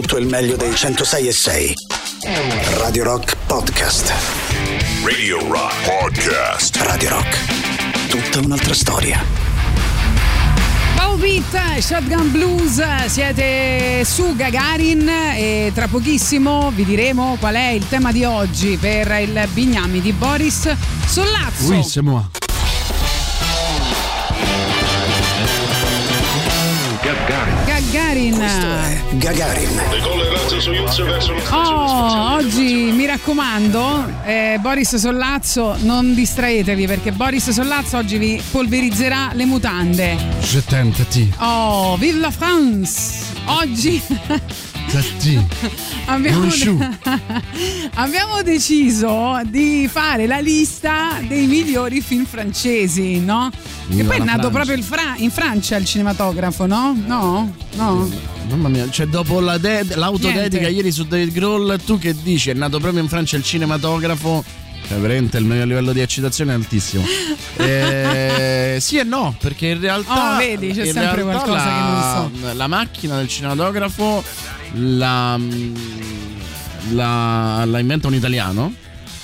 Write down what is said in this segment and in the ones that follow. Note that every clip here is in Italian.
tutto il meglio dei 106 e 6. Radio Rock Podcast. Radio Rock Podcast. Radio Rock. Tutta un'altra storia. Beat, Shotgun Blues, siete su Gagarin e tra pochissimo vi diremo qual è il tema di oggi per il Bignami di Boris Sollazzo. Oui, Gagarin. Questo è Gagarin. Oh, oggi mi raccomando, eh, Boris Sollazzo, non distraetevi perché Boris Sollazzo oggi vi polverizzerà le mutande. Je t'aime, Tati. Oh, vive la France! Oggi. abbiamo, Bonjour. abbiamo deciso di fare la lista dei migliori film francesi, no? Che poi è nato Francia. proprio Fra- in Francia il cinematografo, no? No? No? Mamma mia, cioè dopo la de- l'autodedica Niente. ieri su David Grohl, tu che dici? È nato proprio in Francia il cinematografo. Cioè, veramente il mio livello di eccitazione è altissimo. Eh, sì e no, perché in realtà. Oh, vedi, c'è sempre qualcosa la, che non La macchina del cinematografo la, la, la inventa un italiano.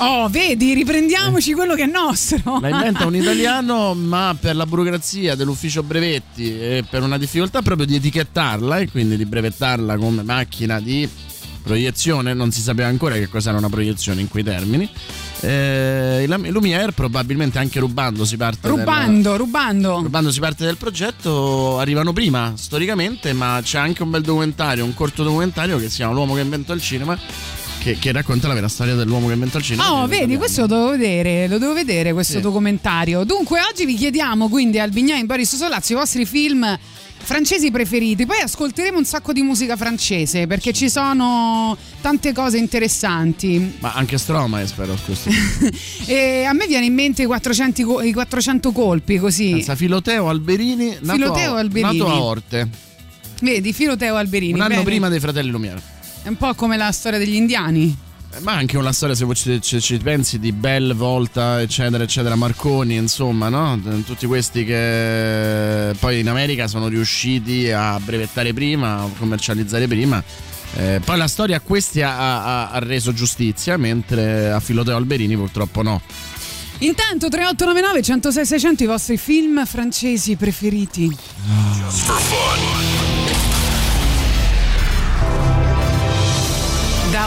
Oh, vedi, riprendiamoci quello che è nostro. La inventa un italiano, ma per la burocrazia dell'ufficio brevetti e per una difficoltà proprio di etichettarla e quindi di brevettarla come macchina di proiezione, non si sapeva ancora che cos'era una proiezione in quei termini. Eh, Lumière, probabilmente anche rubando, si parte del- Rubando, rubando. rubando si parte del progetto, arrivano prima storicamente, ma c'è anche un bel documentario, un corto documentario che si chiama L'uomo che inventò il cinema. Che, che racconta la vera storia dell'uomo che inventò il cinema. Oh, vedi, questo lo devo vedere, lo devo vedere questo Sì. documentario. Dunque, oggi vi chiediamo quindi al Bignai Boris Solazzo i vostri film francesi preferiti. Poi ascolteremo un sacco di musica francese perché ci sono tante cose interessanti. Ma anche Stromae, spero, scusi. E a me viene in mente i 400, co- i 400 colpi, così. Senza Filoteo Alberini, nato, Filoteo a, Alberini. nato a Orte, Vedi, Filoteo Alberini. un anno bene. prima dei fratelli Lumière. È un po' come la storia degli indiani. Eh, Ma anche una storia, se ci, ci- ci pensi, di Bell, Volta, eccetera, eccetera, Marconi, insomma, no? Tutti questi che poi in America sono riusciti a brevettare prima, a commercializzare prima. Eh, poi la storia a questi ha, ha- ha reso giustizia, mentre a Filoteo Alberini purtroppo no. Intanto 3899 106 600 i vostri film francesi preferiti.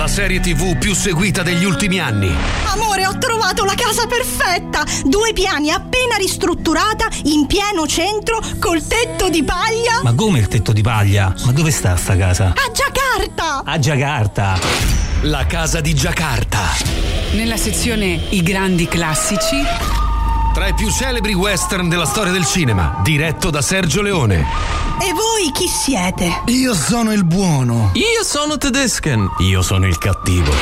La serie TV più seguita degli ultimi anni. Amore, ho trovato la casa perfetta! Due piani appena ristrutturata, in pieno centro, col tetto di paglia. Ma come il tetto di paglia? Ma dove sta sta casa? A Giacarta! A Jakarta. La casa di Giacarta. nella sezione I grandi classici Tra i più celebri western della storia del cinema, diretto da Sergio Leone. E voi chi siete? Io sono il buono. Io sono Tedesken. Io sono il cattivo.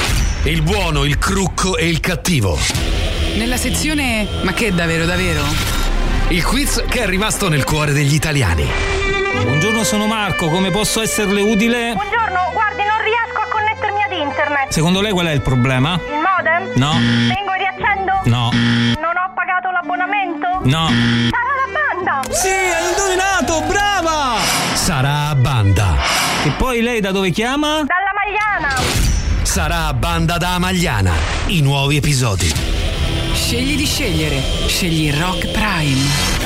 Il buono, il crucco e il cattivo. Nella sezione Ma che davvero davvero? Il quiz che è rimasto nel cuore degli italiani. Buongiorno, sono Marco, come posso esserle utile? Buongiorno, guardi, non riesco a connettermi ad internet. Secondo lei qual è il problema? Il modem? No, Vengo e riaccendo? no, Non l'abbonamento? no. Sarà la banda! Sì, hai indovinato, brava! Sarà a banda. E poi lei da dove chiama? Dalla Magliana! Sarà a banda da Amagliana. I nuovi episodi. Scegli di scegliere. Scegli Rock Prime.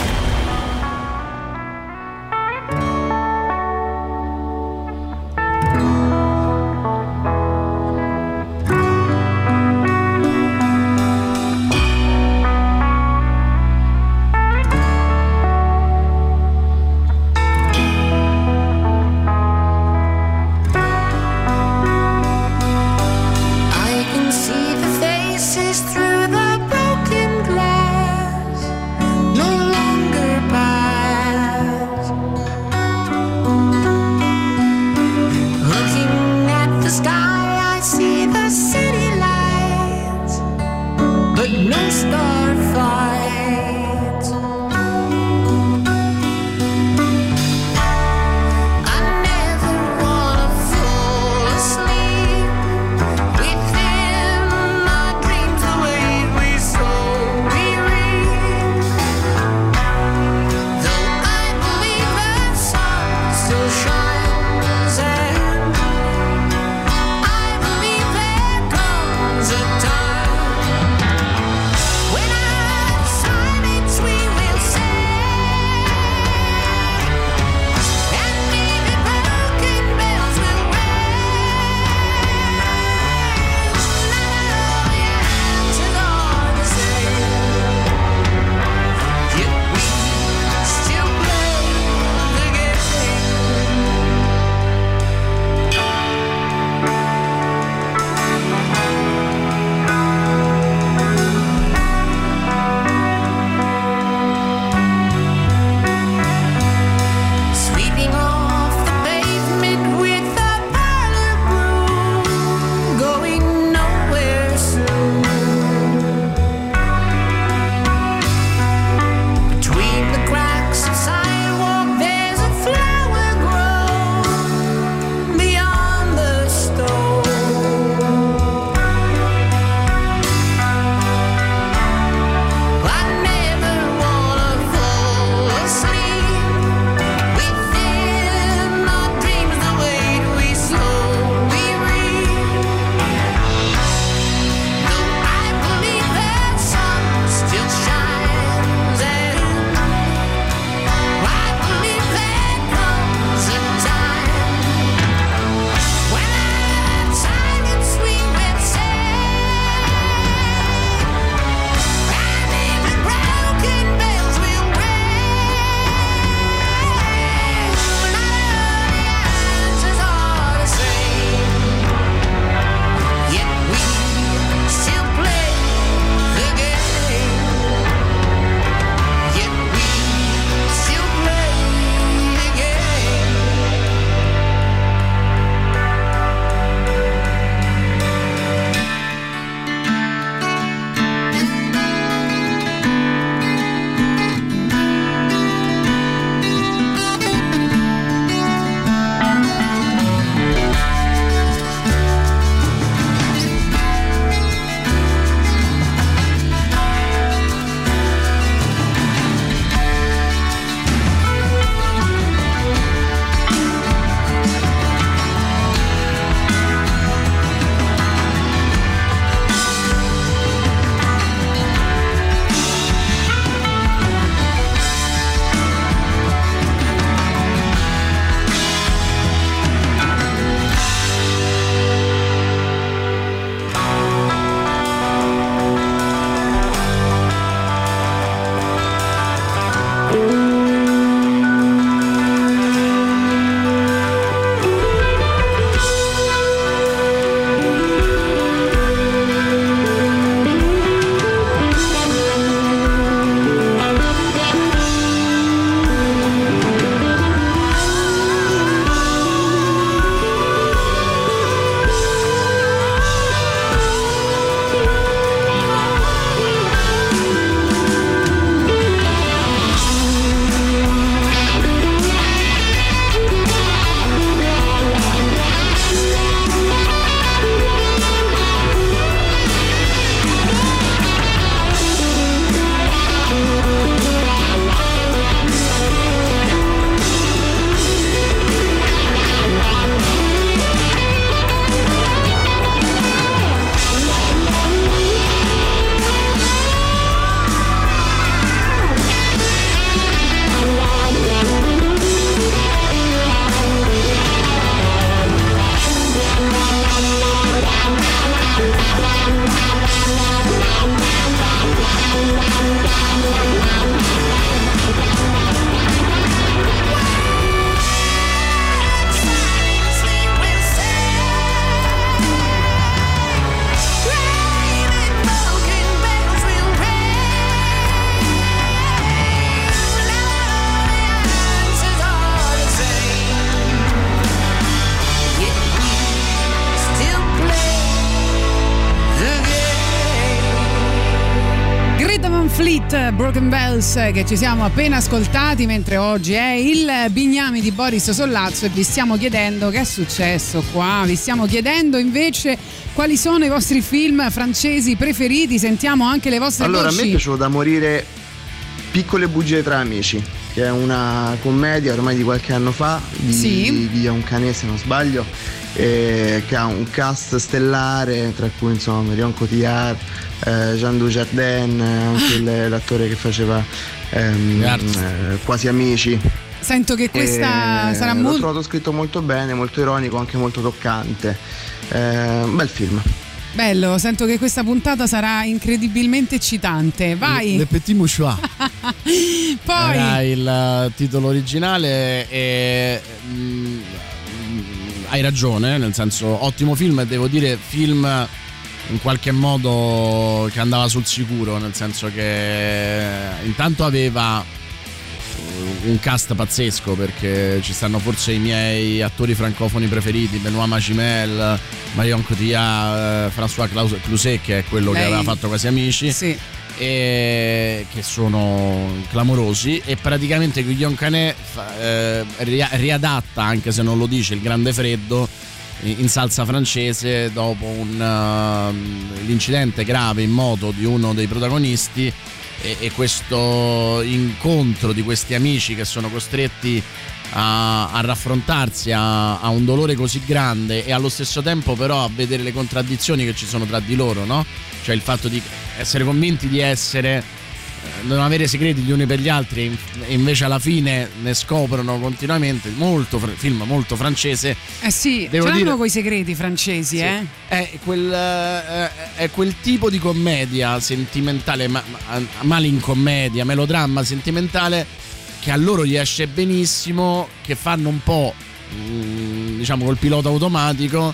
Bells che ci siamo appena ascoltati mentre oggi è il Bignami di Boris Sollazzo e vi stiamo chiedendo che è successo qua, vi stiamo chiedendo invece quali sono i vostri film francesi preferiti, sentiamo anche le vostre allora, voci. a me piaciuto da morire Piccole bugie tra amici, che è una commedia ormai di qualche anno fa di, Sì. di un cane se non sbaglio, eh, che ha un cast stellare tra cui insomma Marion Cotillard, eh, Jean Dujardin, eh, anche il- l'attore che faceva ehm, eh, Quasi Amici. Sento che questa Eh, sarà L'ho molto... trovato scritto molto bene, molto ironico, anche molto toccante. Eh, bel film. Bello, sento che questa puntata sarà incredibilmente eccitante. Vai! Le Petit Mouchoir. Poi... Era il eh, titolo originale e mm, mm, hai ragione, nel senso ottimo film e devo dire film in qualche modo che andava sul sicuro, nel senso che intanto aveva un cast pazzesco perché ci stanno forse i miei attori francofoni preferiti, Benoît Magimel, Marion Cotillard, eh, François Cluzet che è quello che Lei- aveva fatto Quasi Amici Sì. e che sono clamorosi e praticamente Guillaume Canet fa- eh, ria- riadatta anche se non lo dice il grande freddo in salsa francese dopo un, uh, l'incidente grave in moto di uno dei protagonisti e, e questo incontro di questi amici che sono costretti a, a raffrontarsi a, a un dolore così grande e allo stesso tempo però a vedere le contraddizioni che ci sono tra di loro, no? Cioè il fatto di essere convinti di essere non avere segreti gli uni per gli altri e in- invece alla fine ne scoprono continuamente molto film molto francese Eh sì, Devo ce l'hanno coi segreti francesi, eh? è quel, eh, è quel tipo di commedia sentimentale, ma, ma- malincommedia, melodramma sentimentale che a loro gli esce benissimo, che fanno un po' mm, diciamo col pilota automatico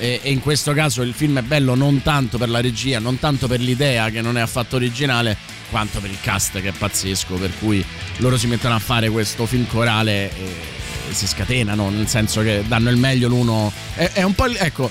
e, e in questo caso il film è bello non tanto per la regia, non tanto per l'idea che non è affatto originale, quanto per il cast che è pazzesco, per cui loro si mettono a fare questo film corale e, si scatenano, nel senso che danno il meglio l'uno. È, è un po' ecco,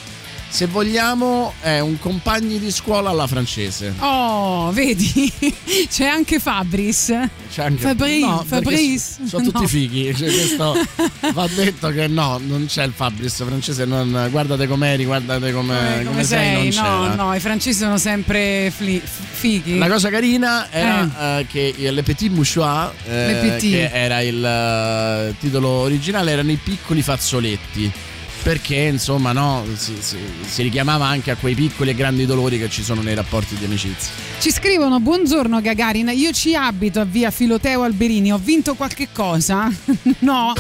se vogliamo è un compagni di scuola alla francese. Oh, vedi? C'è anche Fabris. C'è anche- Fabri- no, Fabrice. Sono tutti No. fighi. Cioè, questo va detto che no, non c'è il Fabris francese. Non, guardate com'eri, guardate come, Eh, come sei? non No, no, i francesi sono sempre fli- fighi. La cosa carina era eh, che Le Petit Mouchoir, eh, Le Petit. che era il eh, titolo originale, erano i piccoli fazzoletti. Perché insomma no, si, si- si richiamava anche a quei piccoli e grandi dolori che ci sono nei rapporti di amicizia. Ci scrivono: Buongiorno Gagarin, io ci abito a via Filoteo Alberini. Ho vinto qualche cosa? no.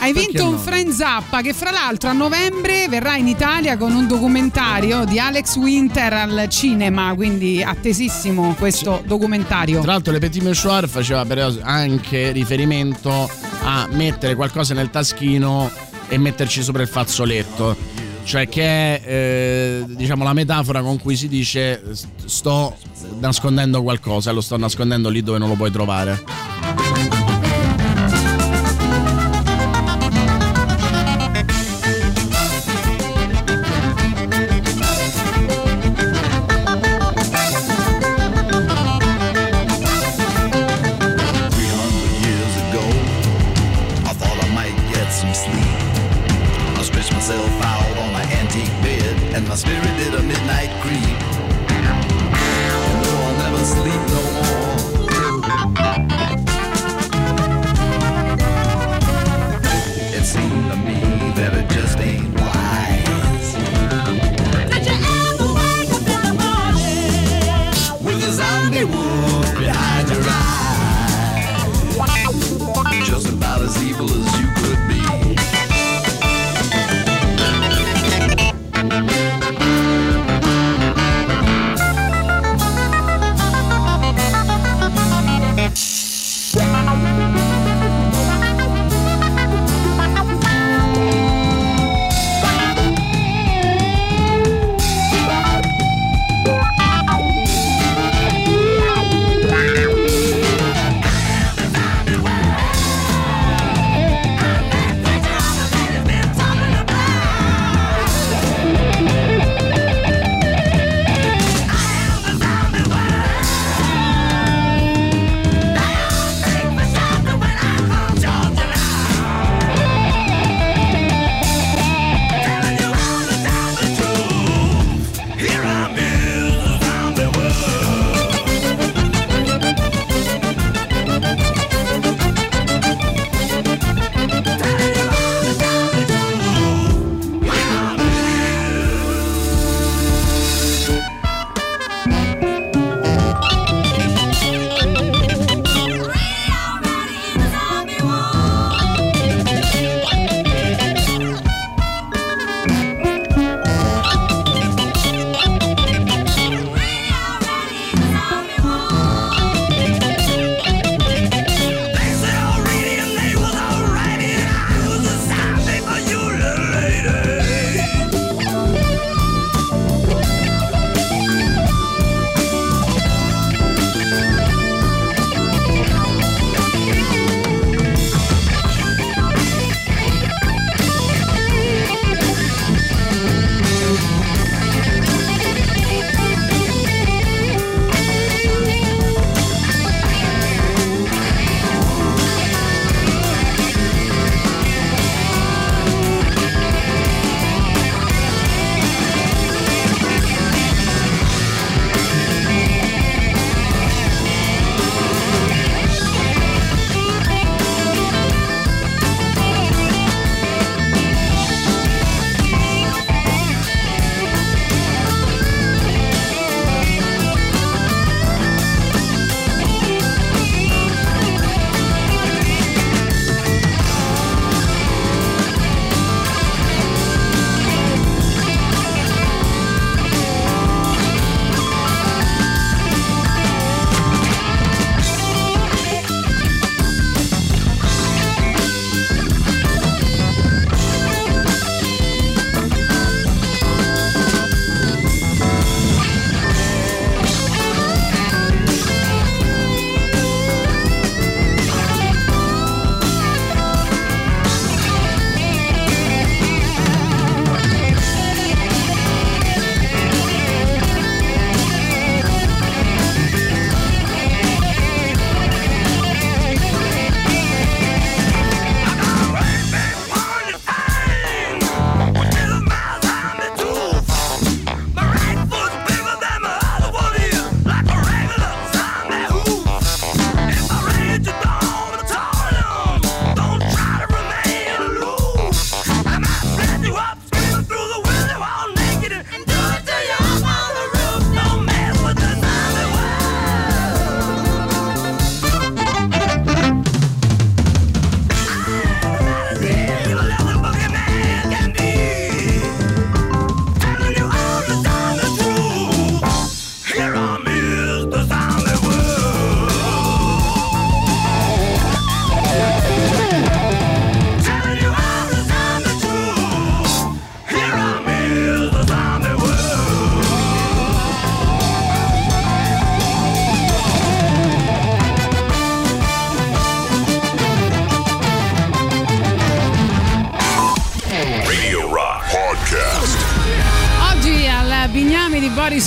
Hai Perché vinto un? Friend Zappa che fra l'altro a novembre verrà in Italia con un documentario di Alex Winter al cinema, quindi attesissimo questo documentario. Tra l'altro le Petit Mouchoir faceva però anche riferimento a mettere qualcosa nel taschino e metterci sopra il fazzoletto. Cioè che è eh, diciamo la metafora con cui si dice st- sto nascondendo qualcosa, lo sto nascondendo lì dove non lo puoi trovare.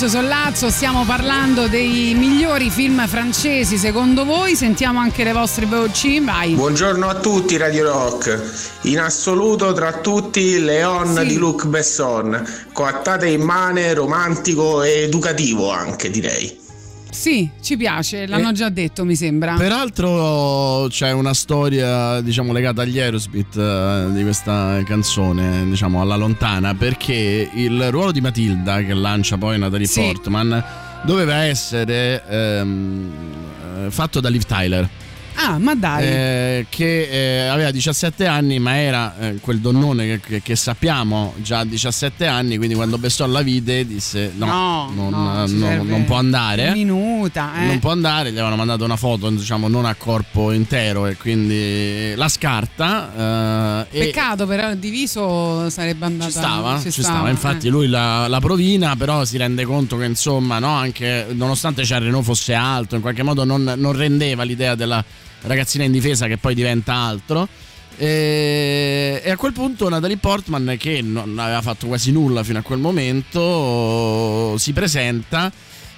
Sollazzo, stiamo parlando dei migliori film francesi secondo voi, sentiamo anche le vostre voci, vai. Buongiorno a tutti Radio Rock, in assoluto tra tutti Leon Sì. di Luc Besson, coattate in mane, romantico e educativo anche direi. Sì, ci piace, l'hanno Eh, già detto mi sembra. Peraltro c'è una storia, diciamo, legata agli Aerosmith eh, di questa canzone, diciamo, alla lontana, perché il ruolo di Matilda, che lancia poi Natalie Sì. Portman, doveva essere ehm, eh, fatto da Liv Tyler. Ah, ma dai. eh, che eh, aveva 17 anni, ma era eh, quel donnone che, che- sappiamo già a 17 anni. Quindi, quando Besson la vide, disse: No, No, non, no, ci non- non può andare. Minuta, eh. Non può andare, gli avevano mandato una foto, diciamo, non a corpo intero, e quindi la scarta. eh, Peccato, però il diviso sarebbe andato. ci stava, ci stava. Infatti, eh. lui la, la provina, però si rende conto che, insomma, no, anche nonostante Charles Renault fosse alto, in qualche modo non, non rendeva l'idea della ragazzina in difesa che poi diventa altro. E, a quel punto Natalie Portman, che non aveva fatto quasi nulla fino a quel momento, si presenta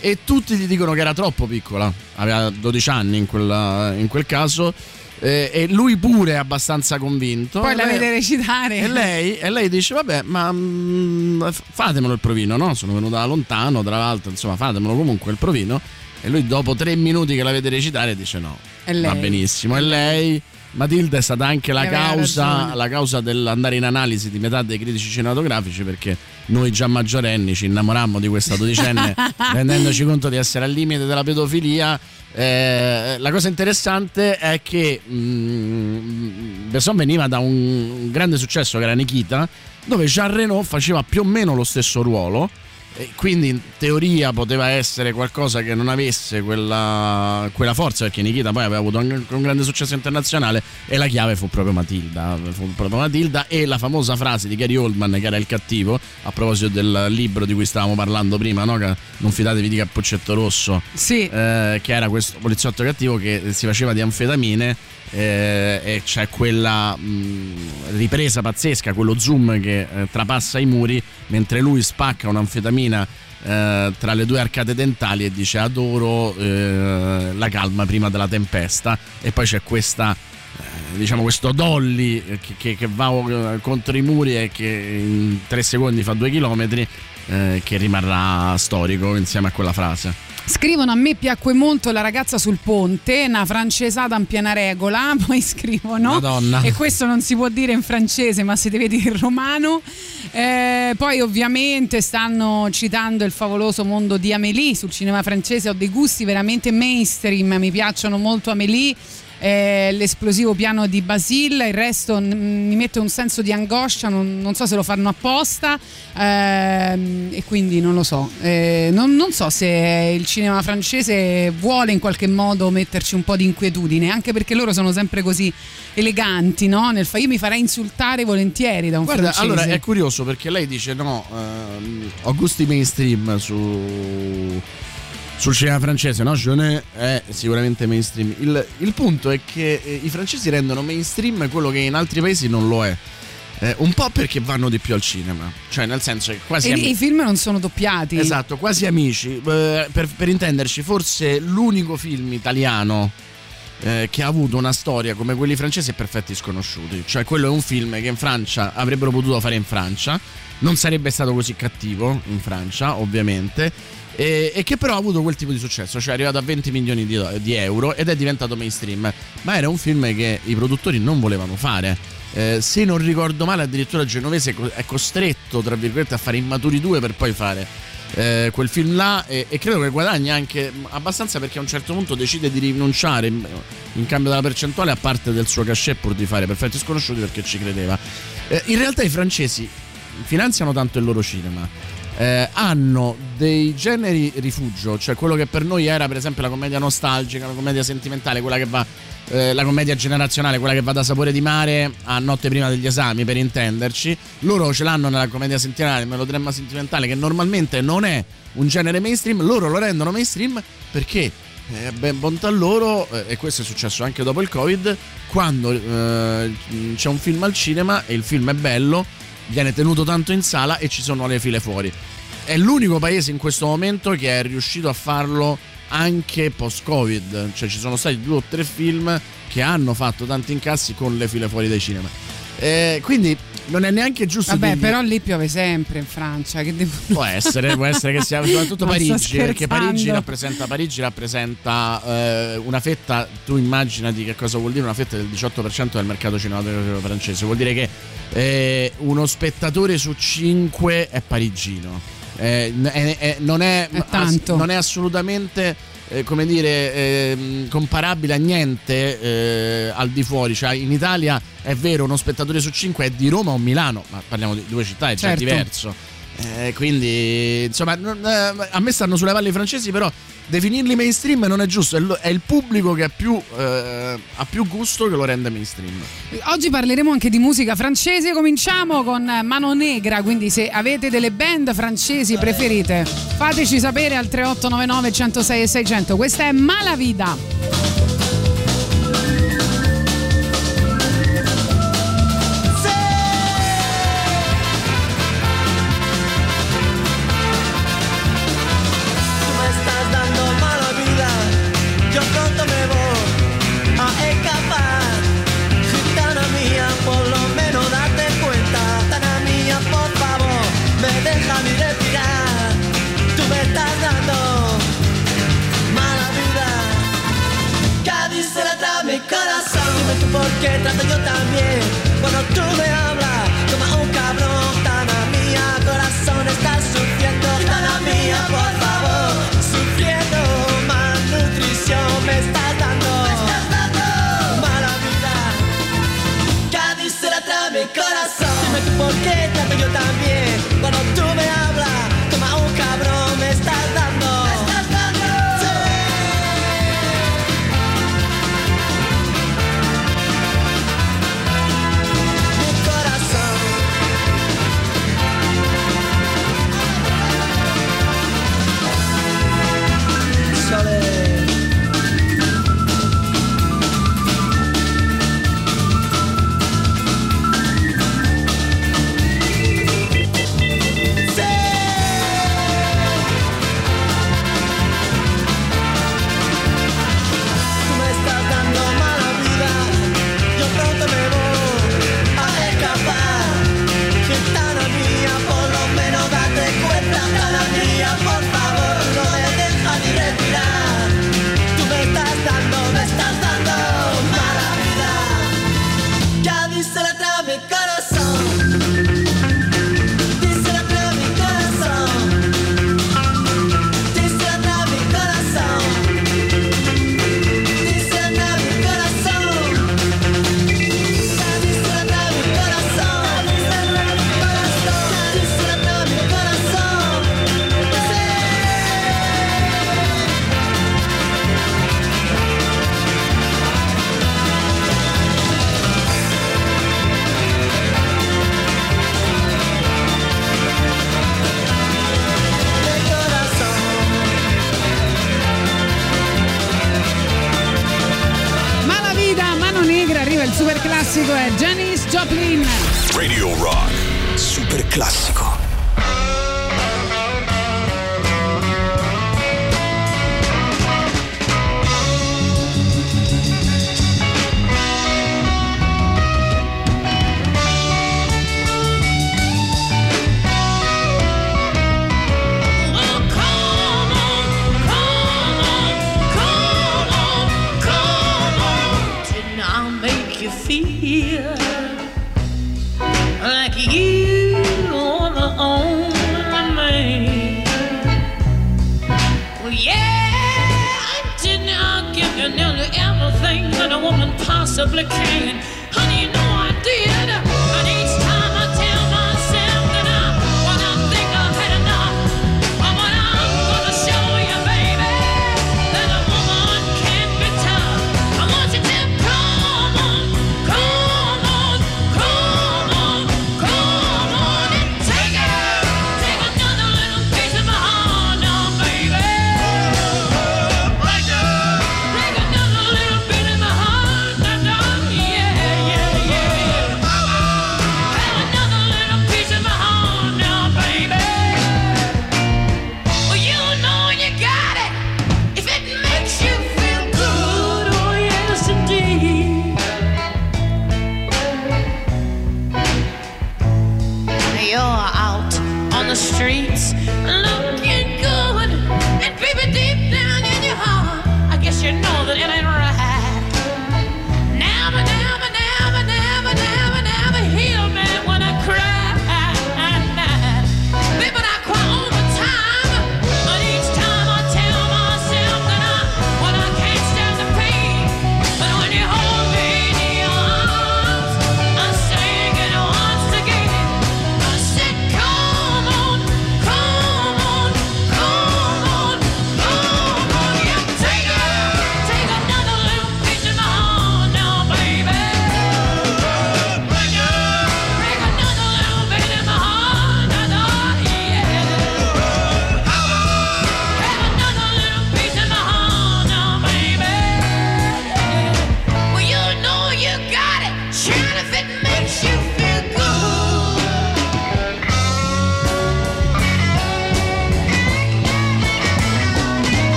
e tutti gli dicono che era troppo piccola, aveva 12 anni in, quella- in quel caso. e lui pure è abbastanza convinto. Poi la Lei- vede recitare. e lei, e lei dice: Vabbè, ma mm, fatemelo il provino, no? Sono venuta da lontano, tra l'altro, insomma, fatemelo comunque il provino. E lui, dopo tre minuti che la vede recitare, dice: No. Va benissimo. E lei, Matilda, è stata anche la causa, la causa dell'andare in analisi di metà dei critici cinematografici perché noi già maggiorenni ci innamorammo di questa dodicenne rendendoci conto di essere al limite della pedofilia. Eh, la cosa interessante è che mm, Besson veniva da un grande successo che era Nikita, dove Jean Reno faceva più o meno lo stesso ruolo. E quindi in teoria poteva essere qualcosa che non avesse quella, quella forza perché Nikita poi aveva avuto anche un grande successo internazionale e la chiave fu proprio Matilda fu proprio Matilda e la famosa frase di Gary Oldman che era il cattivo a proposito del libro di cui stavamo parlando prima no? Non fidatevi di Cappuccetto Rosso Sì. eh, che era questo poliziotto cattivo che si faceva di anfetamine eh, e c'è quella mh, ripresa pazzesca, quello zoom che eh, trapassa i muri mentre lui spacca un'anfetamina eh, tra le due arcate dentali e dice adoro eh, la calma prima della tempesta. E poi c'è questa eh, diciamo questo dolly eh, che, che- che va contro i muri e che in tre secondi fa due chilometri eh, che rimarrà storico insieme a quella frase Scrivono a me piacque molto la ragazza sul ponte, una francesata in piena regola, poi scrivono Madonna. e questo non si può dire in francese ma si deve dire in romano. Eh, poi ovviamente stanno citando il favoloso mondo di Amélie, sul cinema francese ho dei gusti veramente mainstream, mi piacciono molto Amélie. Eh, l'esplosivo piano di Basile, il resto mm, mi mette un senso di angoscia, non, non so se lo fanno apposta ehm, e quindi non lo so. Eh, non, non so se il cinema francese vuole in qualche modo metterci un po' di inquietudine, anche perché loro sono sempre così eleganti, no? Nel fa- io mi farei insultare volentieri da un Guarda, francese. allora è curioso perché lei dice no, ehm, ho gusti mainstream su, sul cinema francese, no? Jeunet è sicuramente mainstream. Il, il punto è che eh, i francesi rendono mainstream quello che in altri paesi non lo è. Eh, un po' perché vanno di più al cinema, cioè nel senso che quasi... E ami- i film non sono doppiati. Esatto, quasi amici. Eh, per, per intenderci, forse l'unico film italiano eh, che ha avuto una storia come quelli francesi è Perfetti Sconosciuti. Cioè, quello è un film che in Francia avrebbero potuto fare in Francia. Non sarebbe stato così cattivo in Francia, ovviamente. E, e che però ha avuto quel tipo di successo, cioè è arrivato a 20 milioni di, di euro ed è diventato mainstream. Ma era un film che i produttori non volevano fare. Eh, se non ricordo male, addirittura Genovese è costretto, tra virgolette, a fare Immaturi 2 per poi fare eh, quel film là e, e credo che guadagna anche abbastanza perché a un certo punto decide di rinunciare in, in cambio della percentuale a parte del suo cachet pur di fare Perfetti Sconosciuti perché ci credeva. Eh, in realtà i francesi finanziano tanto il loro cinema. Eh, hanno dei generi rifugio, cioè quello che per noi era per esempio la commedia nostalgica, la commedia sentimentale, quella che va eh, la commedia generazionale, quella che va da sapore di mare a notte prima degli esami, per intenderci. Loro ce l'hanno nella commedia sentimentale, melodramma sentimentale, che normalmente non è un genere mainstream, loro lo rendono mainstream perché eh, ben bontà loro, eh, e questo è successo anche dopo il Covid, quando eh, c'è un film al cinema e il film è bello, viene tenuto tanto in sala e ci sono le file fuori. è l'unico paese in questo momento che è riuscito a farlo anche post-Covid. Cioè ci sono stati due o tre film che hanno fatto tanti incassi con le file fuori dai cinema. Eh, quindi non è neanche giusto Vabbè, però lì piove sempre in Francia. Che devo... Può essere, può essere che sia soprattutto Parigi, perché Parigi rappresenta, Parigi rappresenta eh, una fetta, tu immaginati che cosa vuol dire una fetta del 18% del mercato cinematografico francese, vuol dire che eh, uno spettatore su 5 è parigino. Eh, è- è- non, è, tanto. non è assolutamente eh, come dire ehm, comparabile a niente eh, al di fuori cioè in Italia è vero uno spettatore su 5 è di Roma o Milano ma parliamo di due città è già Certo. diverso eh, quindi insomma non- eh, a me stanno sulle palle i francesi però definirli mainstream non è giusto è, lo- è il pubblico che ha più, eh, ha più gusto che lo rende mainstream Oggi parleremo anche di musica francese. Cominciamo con Mano Negra. Quindi, se avete delle band francesi preferite, fateci sapere al 3899 106 e 600. Questa è Malavida.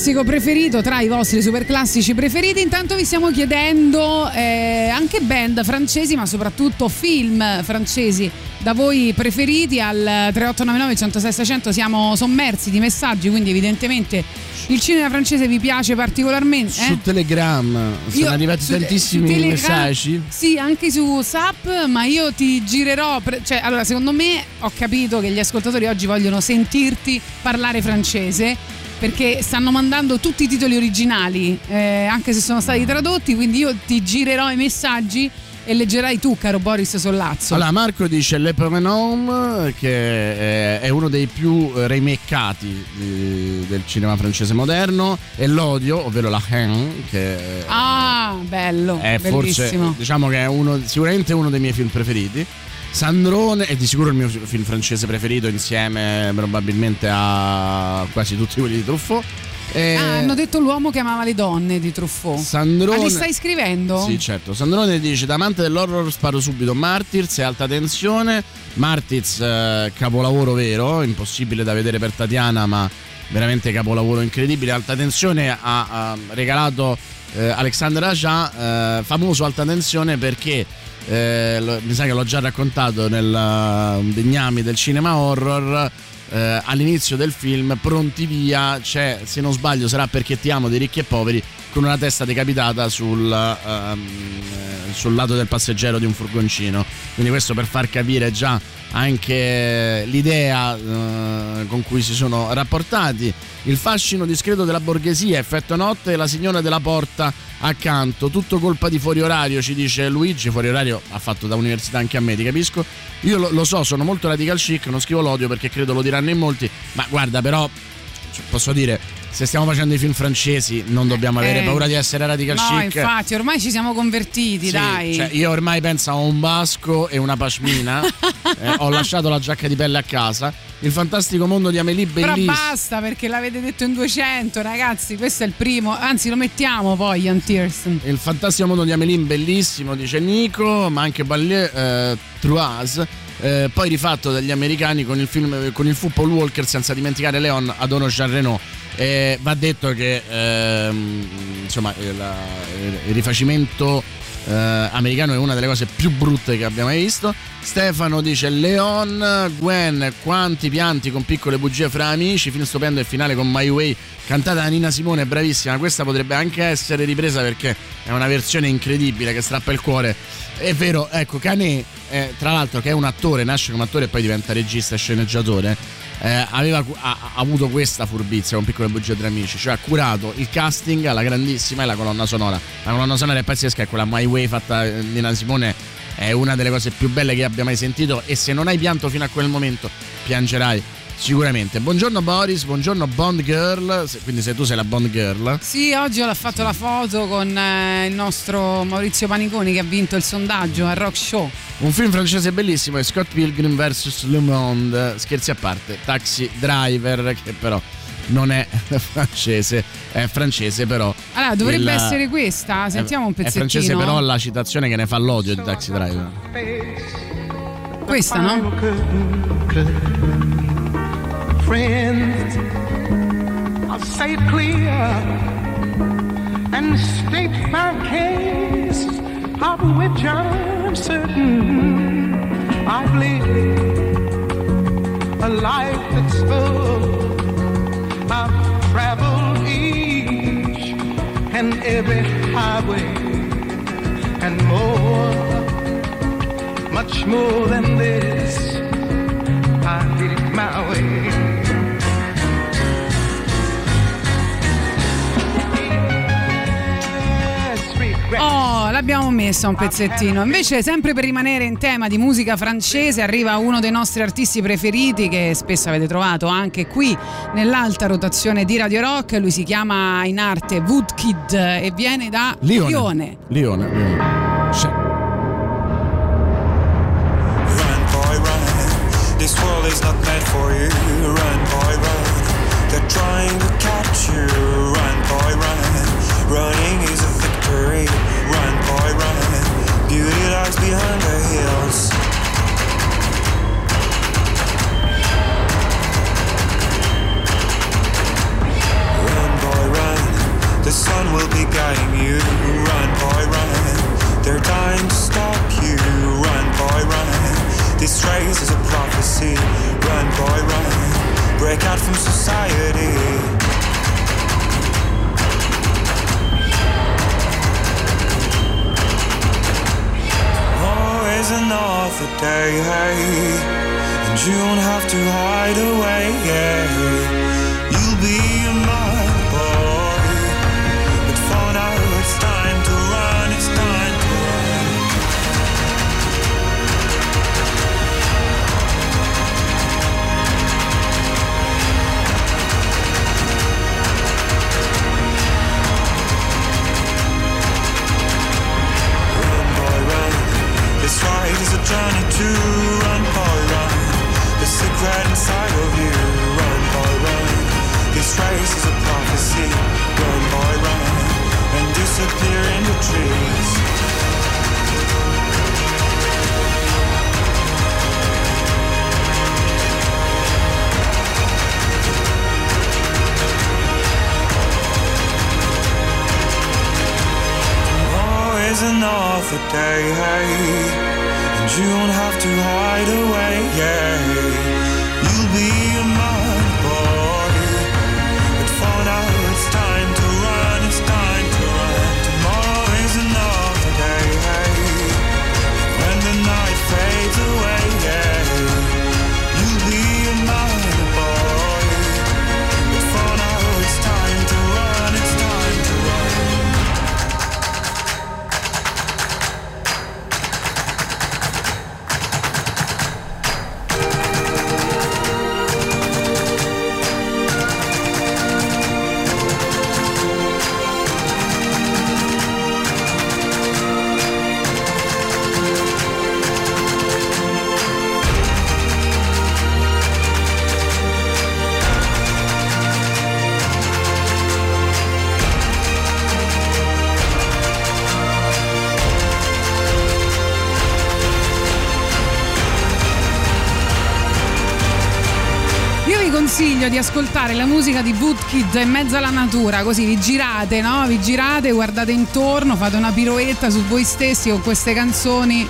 Classico preferito tra i vostri super classici preferiti. Intanto vi stiamo chiedendo eh, anche band francesi, ma soprattutto film francesi da voi preferiti al 3899 106 600 siamo sommersi di messaggi, quindi evidentemente il cinema francese vi piace particolarmente. eh? Su Telegram sono Io- arrivati su- tantissimi su Telegram- messaggi. Sì, anche su WhatsApp, ma io ti girerò. pre- cioè, allora, secondo me ho capito che gli ascoltatori oggi vogliono sentirti parlare francese. Perché stanno mandando tutti i titoli originali, eh, anche se sono stati tradotti, quindi io ti girerò i messaggi e leggerai tu, caro Boris Sollazzo. Allora, Marco dice Le Promenade, che è- uno dei più remakeati di- del cinema francese moderno, e L'Odio, ovvero La Haine, che ah, bello, è forse, bellissimo. diciamo che è uno, sicuramente uno dei miei film preferiti. Sandrone è di sicuro il mio film francese preferito insieme probabilmente a quasi tutti quelli di Truffaut. E Ah, hanno detto l'uomo che amava le donne di Truffaut. Sandrone- Ma li stai scrivendo? Sì, certo. Sandrone dice: Da amante dell'horror sparo subito Martyrs e alta tensione. Martyrs, eh, capolavoro vero, impossibile da vedere per Tatiana, ma veramente capolavoro incredibile. Alta tensione ha, ha regalato eh, Alexander Aja, eh, famoso alta tensione perché. Eh, lo- mi sa che l'ho già raccontato nel uh, Degnami del cinema horror. eh, all'inizio del film, pronti via, c'è, se non sbaglio, sarà perché ti amo dei ricchi e poveri, con una testa decapitata sul, eh, sul lato del passeggero di un furgoncino. Quindi questo per far capire già anche l'idea eh, con cui si sono rapportati. Il fascino discreto della borghesia, effetto notte e la signora della porta accanto. Tutto colpa di fuori orario, ci dice Luigi. Fuori orario ha fatto da università anche a me, ti capisco. Io lo, lo so, sono molto radical chic, non scrivo l'odio perché credo lo diranno in molti. Ma guarda, però, cioè, posso dire, se stiamo facendo i film francesi, non dobbiamo avere Eh. paura di essere radical No, chic. infatti, ormai ci siamo convertiti, Sì, dai. cioè, io ormai penso a un basco e una pashmina. Eh, ho lasciato la giacca di pelle a casa. Il fantastico mondo di Amélie Però bellissimo. basta perché l'avete detto in 200, ragazzi. Questo è il primo. Anzi, lo mettiamo poi, Ian Tiersen. Il fantastico mondo di Amélie bellissimo, dice Nico, ma anche Ballier, eh, Truas. eh, poi rifatto dagli americani con il, film, con il fu Paul Walker, senza dimenticare Leon Adono Jean Reno. Eh, va detto che ehm, insomma, eh, la- il rifacimento eh, americano è una delle cose più brutte che abbiamo mai visto. Stefano dice Leon, Gwen, quanti pianti con piccole bugie fra amici, film stupendo e finale con My Way, cantata da Nina Simone, bravissima. Questa potrebbe anche essere ripresa perché è una versione incredibile che strappa il cuore. È vero, ecco, Canet, eh, tra l'altro che è un attore, nasce come attore e poi diventa regista e sceneggiatore. Eh, aveva ha, ha avuto questa furbizia con piccole bugie tra amici, cioè ha curato il casting alla grandissima e la colonna sonora. La colonna sonora è pazzesca, è quella My Way fatta eh, di Nina Simone è una delle cose più belle che abbia mai sentito e se non hai pianto fino a quel momento piangerai sicuramente. Buongiorno Boris, buongiorno Bond Girl, se- quindi se tu sei la Bond Girl. Sì, oggi ho fatto la foto con eh, il nostro Maurizio Paniconi che ha vinto il sondaggio al Rock Show. Un film francese bellissimo è Scott Pilgrim vs. Le Monde, scherzi a parte, Taxi Driver che però non è francese, è francese però. Allora, dovrebbe il- essere questa. Sentiamo un È pezzettino. francese però la citazione che ne fa l'odio di Taxi Driver. Questa, no? Friends, I'll say it clear and state my case of which I'm certain I've lived a life that's full. I've traveled each and every highway and more, much more than this. I did it my way. Oh, l'abbiamo messa un pezzettino. Invece, sempre per rimanere in tema di musica francese, arriva uno dei nostri artisti preferiti che spesso avete trovato anche qui nell'alta rotazione di Radio Rock. Lui si chiama in arte Woodkid e viene da Lione. Lione. Lione. Lione. Cioè, Run, boy, run. This world is not meant for you. Run. Behind the hills. Run, boy, run. The sun will be guiding you. Run, boy, run. They're dying to stop you. Run, boy, run. This race is a prophecy. Run, boy, run. Break out from society. Always another day, and you don't have to hide away. You'll be a Ride is a journey to run, boy, run. The secret inside of you. Run, boy, run. This race is a prophecy. Run, boy, run. And disappear in the trees. Always another day, hey, and you don't have to hide away, yeah. You'll be di ascoltare la musica di Woodkid in mezzo alla natura, così vi girate, no? Vi girate, guardate intorno, fate una piroetta su voi stessi con queste canzoni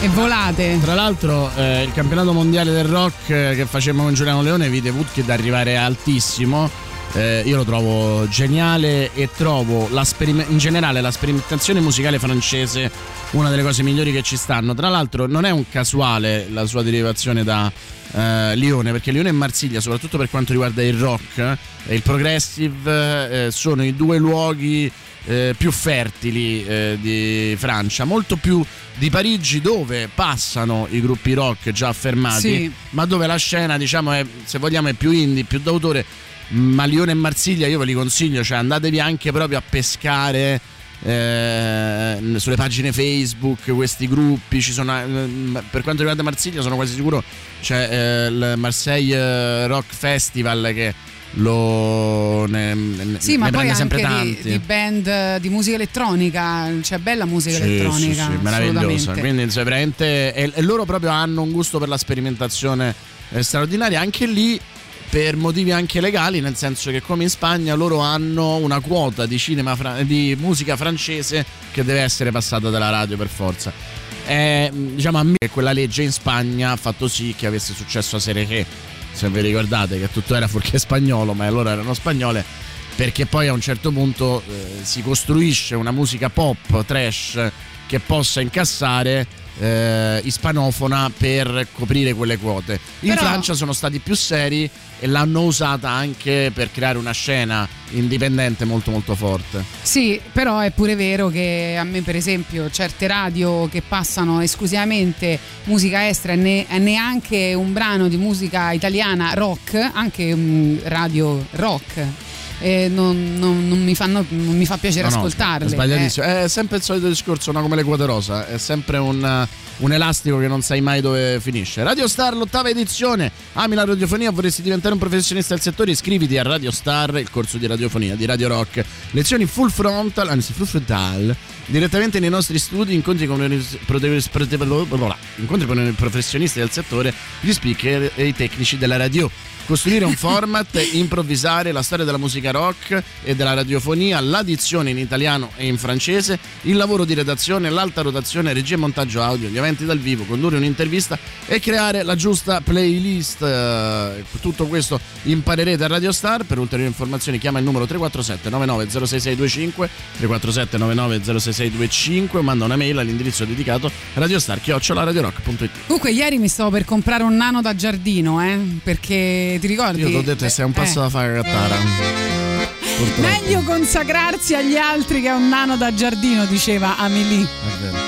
e volate. Tra l'altro eh, il campionato mondiale del rock eh, che facevamo con Giuliano Leone vide Woodkid arrivare altissimo. Eh, io lo trovo geniale e trovo in generale la sperimentazione musicale francese una delle cose migliori che ci stanno. Tra l'altro non è un casuale la sua derivazione da eh, Lione, perché Lione e Marsiglia, soprattutto per quanto riguarda il rock e il progressive, eh, sono i due luoghi eh, più fertili eh, di Francia, molto più di Parigi dove passano i gruppi rock già affermati, Sì. ma dove la scena diciamo è, se vogliamo è più indie, più d'autore, ma Lione e Marsiglia io ve li consiglio, cioè andatevi anche proprio a pescare eh, sulle pagine Facebook questi gruppi ci sono eh, per quanto riguarda Marsiglia sono quasi sicuro c'è eh, il Marseille eh, Rock Festival che lo ne, ne- Sì, ne ma poi sempre di, tanti di band eh, di musica elettronica, c'è bella musica Sì, elettronica. sì, sì, meravigliosa. Quindi insomma, veramente e, e loro proprio hanno un gusto per la sperimentazione straordinaria. Anche lì per motivi anche legali, nel senso che come in Spagna loro hanno una quota di cinema di musica francese che deve essere passata dalla radio per forza. Eh, diciamo a me che quella legge in Spagna ha fatto sì che avesse successo a Serie che, se vi ricordate che tutto era fuorché spagnolo, ma allora erano spagnole perché poi a un certo punto eh, si costruisce una musica pop, trash che possa incassare eh, ispanofona per coprire quelle quote. In Però- Francia sono stati più seri e l'hanno usata anche per creare una scena indipendente molto molto forte. Sì, però è pure vero che a me per esempio certe radio che passano esclusivamente musica estera e ne- neanche un brano di musica italiana rock, anche radio rock, eh, non, non- non mi fanno, non mi fa piacere No, no, ascoltarle. È sbagliatissimo. È sempre il solito discorso, no? come le quote rosa. È sempre un, un elastico che non sai mai dove finisce. Radio Star, l'ottava edizione. Ami la radiofonia? Vorresti diventare un professionista del settore? Iscriviti a Radio Star, il corso di radiofonia di Radio Rock. Lezioni full frontal, anzi full frontal. Direttamente nei nostri studi, incontri con i professionisti del settore, gli speaker e i tecnici della radio. Costruire un format, improvvisare la storia della musica rock e della radiofonia, l'addizione in italiano e in francese, il lavoro di redazione, l'alta rotazione, regia e montaggio audio, gli eventi dal vivo, condurre un'intervista e creare la giusta playlist. Eh, Tutto questo imparerete a Radio Star. Per ulteriori informazioni chiama il numero 347 990665 347 990665 o manda una mail all'indirizzo dedicato radiostar@radiorock.it. Comunque ieri mi stavo per comprare un nano da giardino, eh, perché ti ricordi? Io ti ho detto che sei un passo Eh. da fare Cattara. Purtroppo. Meglio consacrarsi agli altri che a un nano da giardino, diceva Amelie. È vero.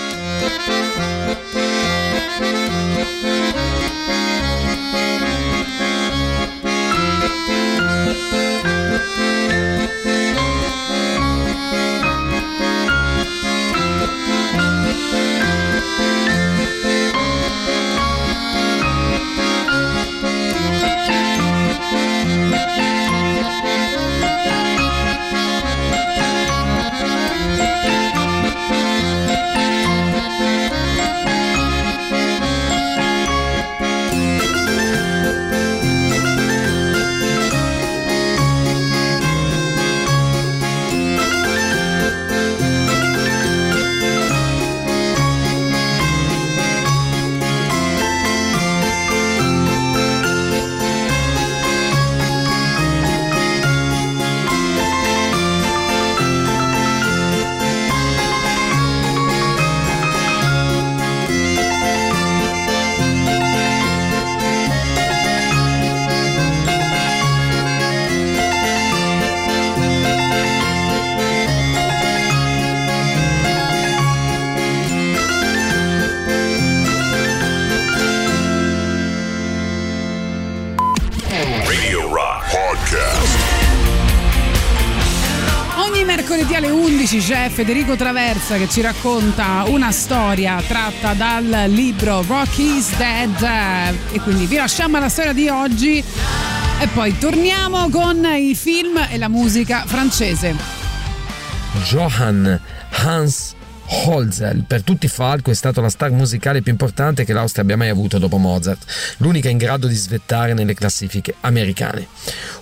Federico Traversa che ci racconta una storia tratta dal libro Rock is Dead e quindi vi lasciamo alla storia di oggi e poi torniamo con i film e la musica francese. Johann Hans Holzel, per tutti Falco è stata la star musicale più importante che l'Austria abbia mai avuto dopo Mozart, l'unica in grado di svettare nelle classifiche americane.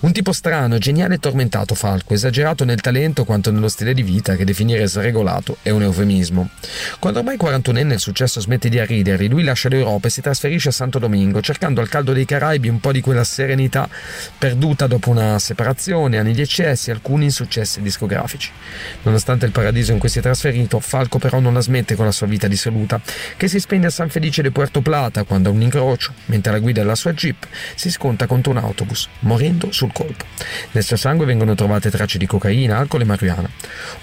Un tipo strano, geniale e tormentato Falco, esagerato nel talento quanto nello stile di vita che definire sregolato è un eufemismo. Quando ormai 41enne il successo smette di arridergli, lui lascia l'Europa e si trasferisce a Santo Domingo, cercando al caldo dei Caraibi un po' di quella serenità perduta dopo una separazione, anni di eccessi e alcuni insuccessi discografici. Nonostante il paradiso in cui si è trasferito, Falco però non la smette con la sua vita dissoluta, che si spende a San Felice de Puerto Plata quando a un incrocio, mentre alla guida della sua jeep, si sconta contro un autobus, morendo sul colpo. Nel suo sangue vengono trovate tracce di cocaina, alcol e marijuana.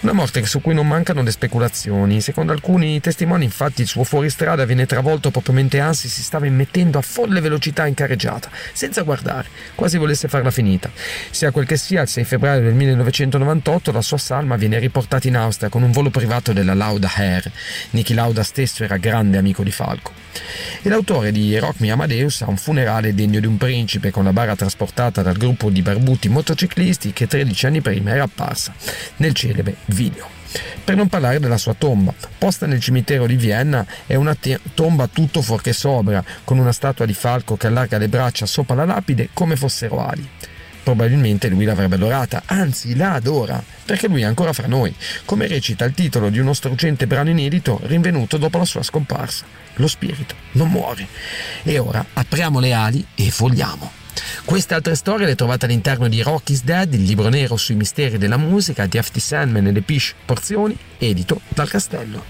Una morte su cui non mancano le speculazioni. Secondo alcuni testimoni, infatti, il suo fuoristrada viene travolto proprio mentre Ansi si stava immettendo a folle velocità in carreggiata, senza guardare, quasi volesse farla finita. Sia quel che sia, il 6 febbraio del 1998 la sua salma viene riportata in Austria con un volo privato della Lauda Air. Niki Lauda stesso era grande amico di Falco. E l'autore di Rock Me Amadeus ha un funerale degno di un principe con la bara trasportata dal gruppo di barbuti motociclisti che 13 anni prima era apparsa nel celebre video. Per non parlare della sua tomba, posta nel cimitero di Vienna, è una te- tomba tutto fuorché sobria, con una statua di falco che allarga le braccia sopra la lapide come fossero ali. Probabilmente lui l'avrebbe adorata, anzi la adora, perché lui è ancora fra noi, come recita il titolo di uno struggente brano inedito rinvenuto dopo la sua scomparsa. Lo spirito non muore. E ora apriamo le ali e vogliamo. Queste altre storie le trovate all'interno di Rock is Dead, il libro nero sui misteri della musica di F.T. Sandman e le Pish Porzioni, edito dal Castello.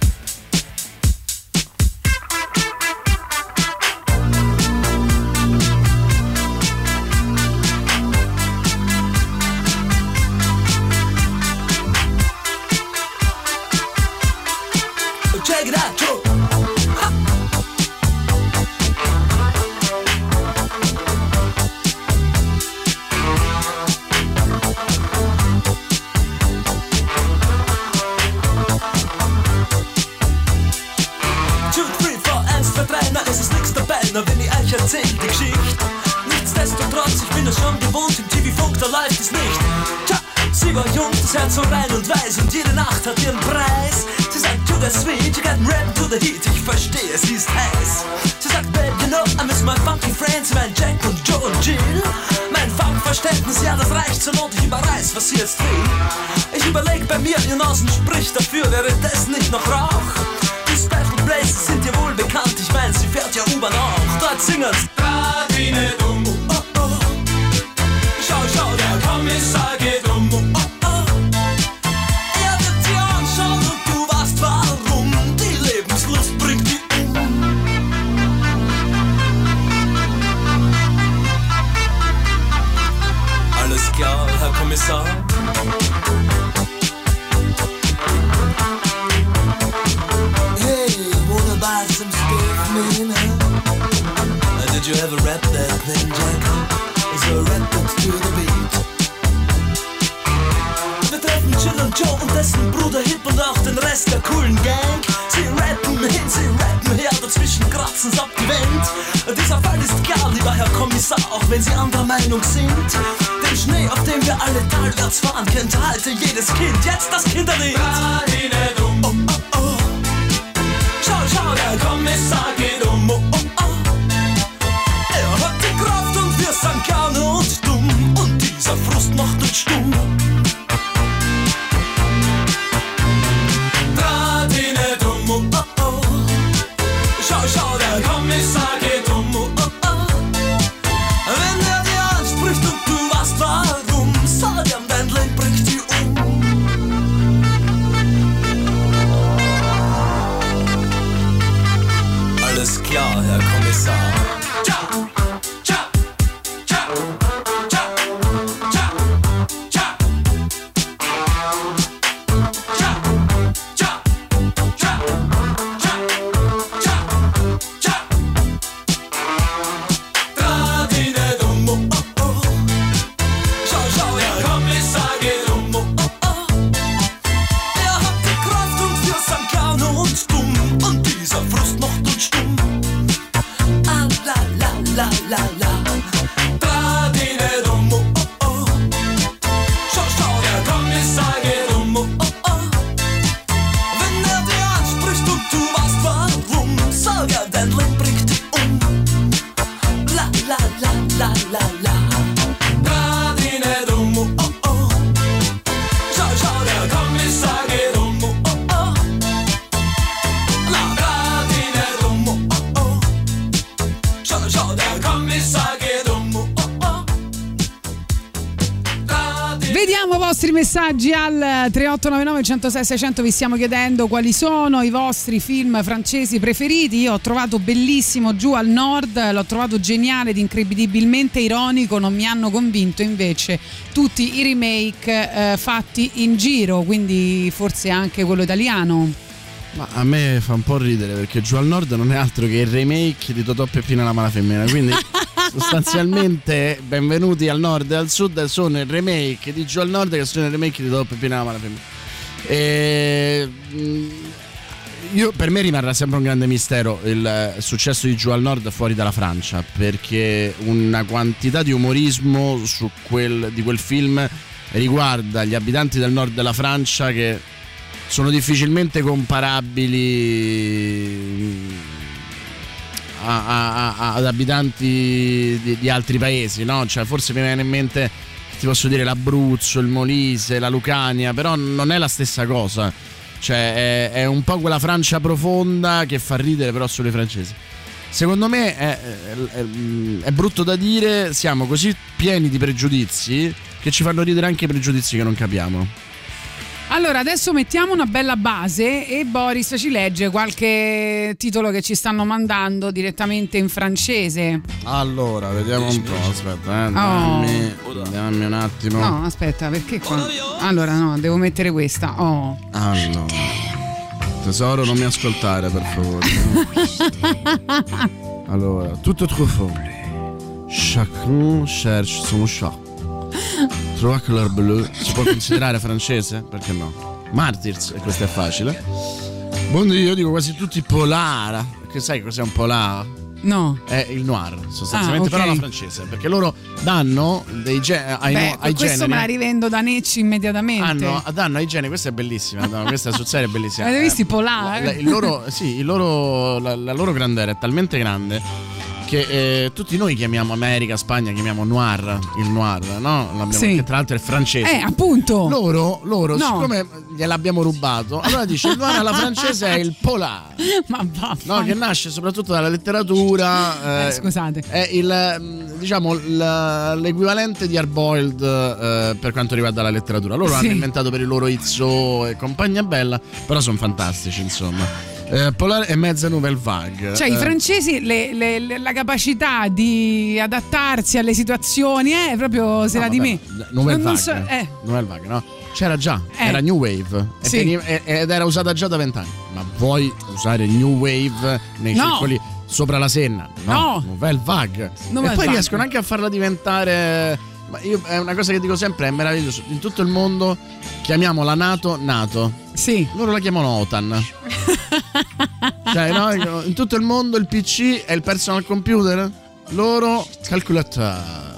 Funkverständnis, ja, das reicht zur Not, ich überreiß, was sie jetzt will. Ich überleg bei mir, ihr Nasen spricht dafür, wäre das nicht noch Rauch? Die Special Places sind dir wohl bekannt, ich mein, sie fährt ja U-Bahn auch. Dort singen's. Radine dumm. Oh, oh. Schau, schau, der Kommissar Herr Kommissar. Hey, wanna buy some stuff, man? Huh? Uh, did you ever rap that thing, Jack? So rap it to the beat. Wir treffen Jill und Joe und dessen Bruder Hip und auch den Rest der coolen Gang. Sie rappen hin, sie rappen her, dazwischen kratzen's abgewend. Dieser Fall ist klar, lieber Herr Kommissar, auch wenn Sie anderer Meinung sind. Den Schnee, auf dem wir alle talwärts fahren, kennt heute jedes Kind. Jetzt das Kinderlied. Oh, oh, oh. Schau, schau, der Kommissar geht um. Oh, oh, oh. Er hat die Kraft und wir sind gerne und dumm. Und dieser Frust macht uns stumm. Messaggi al 3899 106 600 vi stiamo chiedendo quali sono i vostri film francesi preferiti. Io ho trovato bellissimo giù al nord, l'ho trovato geniale ed incredibilmente ironico, non mi hanno convinto invece tutti i remake eh, fatti in giro, quindi forse anche quello italiano. Ma a me fa un po' ridere perché giù al nord non è altro che il remake di Totò Peppino e la mala femmina. Quindi sostanzialmente benvenuti al nord e al sud sono il remake di giù al nord che sono il remake di Totò Peppino e la mala femmina. E, mm, io, per me rimarrà sempre un grande mistero il eh, successo di giù al nord fuori dalla Francia perché una quantità di umorismo quel, di quel film riguarda gli abitanti del nord della Francia che sono difficilmente comparabili a- a- ad abitanti di, di altri paesi, no? Cioè, forse mi viene in mente, ti posso dire, l'Abruzzo, il Molise, la Lucania, però non è la stessa cosa. Cioè, è, è un po' quella Francia profonda che fa ridere, però solo i francesi. Secondo me è- è- è brutto da dire, siamo così pieni di pregiudizi che ci fanno ridere anche i pregiudizi che non capiamo. Allora, adesso mettiamo una bella base e Boris ci legge qualche titolo che ci stanno mandando direttamente in francese. Allora, vediamo un po'. Aspetta, eh. Dammi, dammi un attimo. No, aspetta, perché qua? Allora, no, devo mettere questa. Oh. Allora. Tesoro, non mi ascoltare, per favore. allora, tutto trop fort. Chacun cherche son chat. Trova couleur bleu. Si può considerare francese? Perché no? Martyrs, e questo è facile. Buon io dico quasi tutti polar. Che sai cos'è un polar? No. È il noir, sostanzialmente, Ah, ok. però alla francese. Perché loro danno dei ge- ai, Beh, no- ai questo generi. me la rivendo da Necci immediatamente. Hanno, danno ai generi, questa è bellissima, no, questa sul serio è bellissima. Avete visto i Eh, polar? la- il loro, sì, il loro, la, la loro grandezza è talmente grande che eh, tutti noi chiamiamo America, Spagna, chiamiamo noir, il noir, no? L'abbiamo- Sì. Che tra l'altro è francese. Eh, appunto. Loro, loro No. siccome gliel'abbiamo rubato, allora dice il noir alla francese è il polar. Ma va. No, che nasce soprattutto dalla letteratura. Eh, scusate. È il, mm, diciamo, l'equivalente di Hardboiled eh, per quanto riguarda la letteratura. Loro Sì. l'hanno inventato per il loro Izzo e compagnia bella, però sono fantastici, insomma. Eh, Polar e mezza nouvelle vague. Cioè, i Eh, francesi, le- le- le- la capacità di adattarsi alle situazioni è proprio se no, la di me. Nouvelle Non- vague. so- eh. Nouvelle vague, no? C'era già, Eh. era New Wave Sì. ed era usata già da vent'anni. Ma vuoi usare New Wave nei No. circoli sopra la Senna? No. Nouvelle vague. Nouvelle e poi vague. riescono anche a farla diventare. Ma io, è una cosa che dico sempre, è meraviglioso. In tutto il mondo chiamiamo la Nato Nato. Sì. Loro la chiamano OTAN. cioè, no, in tutto il mondo il PC è il personal computer. Loro calculator.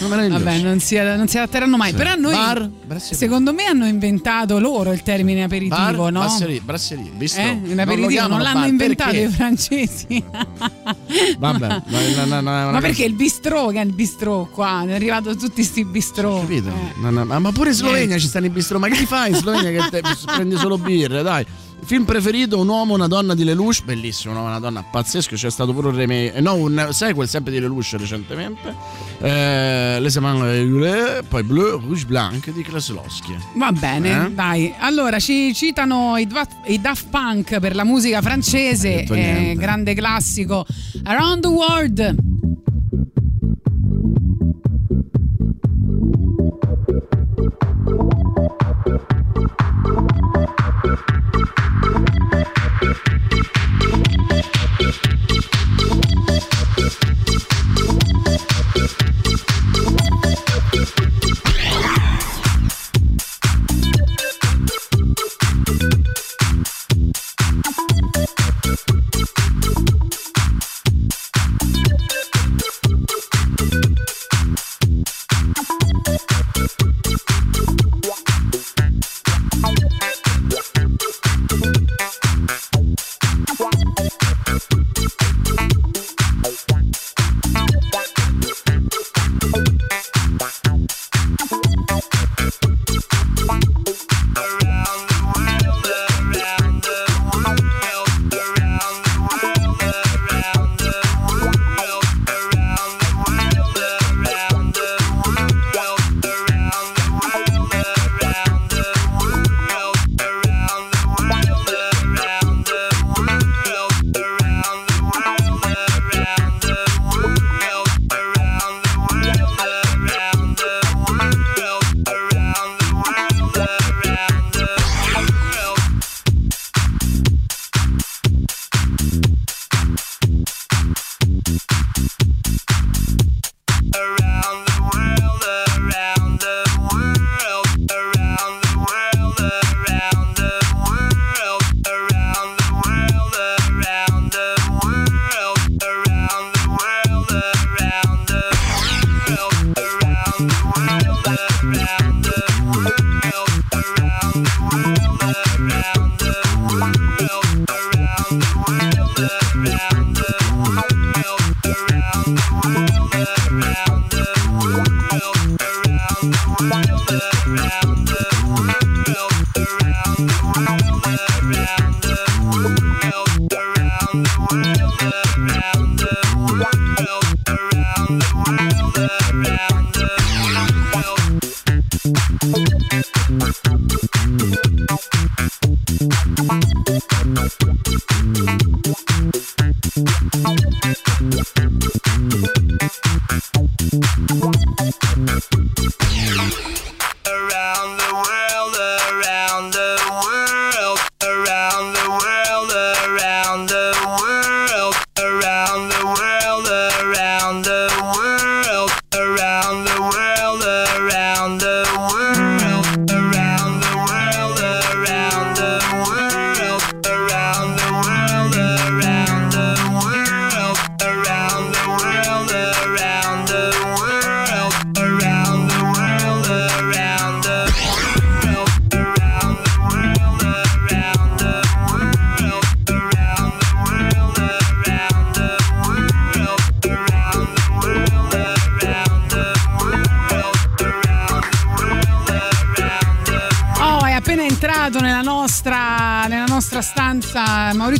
Vabbè, non si, non si adatteranno mai. Sì. Però noi, Bar, secondo me, hanno inventato loro il termine aperitivo, Bar, no? brasserie, brasserie, bistro. Eh? Non lo L'aperitivo non, chiamano l'hanno bar, inventato perché? i francesi. Vabbè, ma, no, no, no, Ma perché il bistrò che è il bistrò qua? È arrivato tutti sti bistrò. Capito? No, ma pure in Slovenia ci stanno i bistro. Ma che ti fai in Slovenia che te- prendi solo birre? Dai. Film preferito: Un uomo, una donna di Lelouch. Bellissimo, un uomo, una donna, pazzesco. C'è stato pure un remake. eh, No, un sequel sempre di Lelouch recentemente. Eh, Les Amants poi Bleu, Rouge Blanc di Kreslowski. Va bene, Eh? dai. Allora, ci citano i, i Daft Punk per la musica francese, eh, grande classico. Around the World.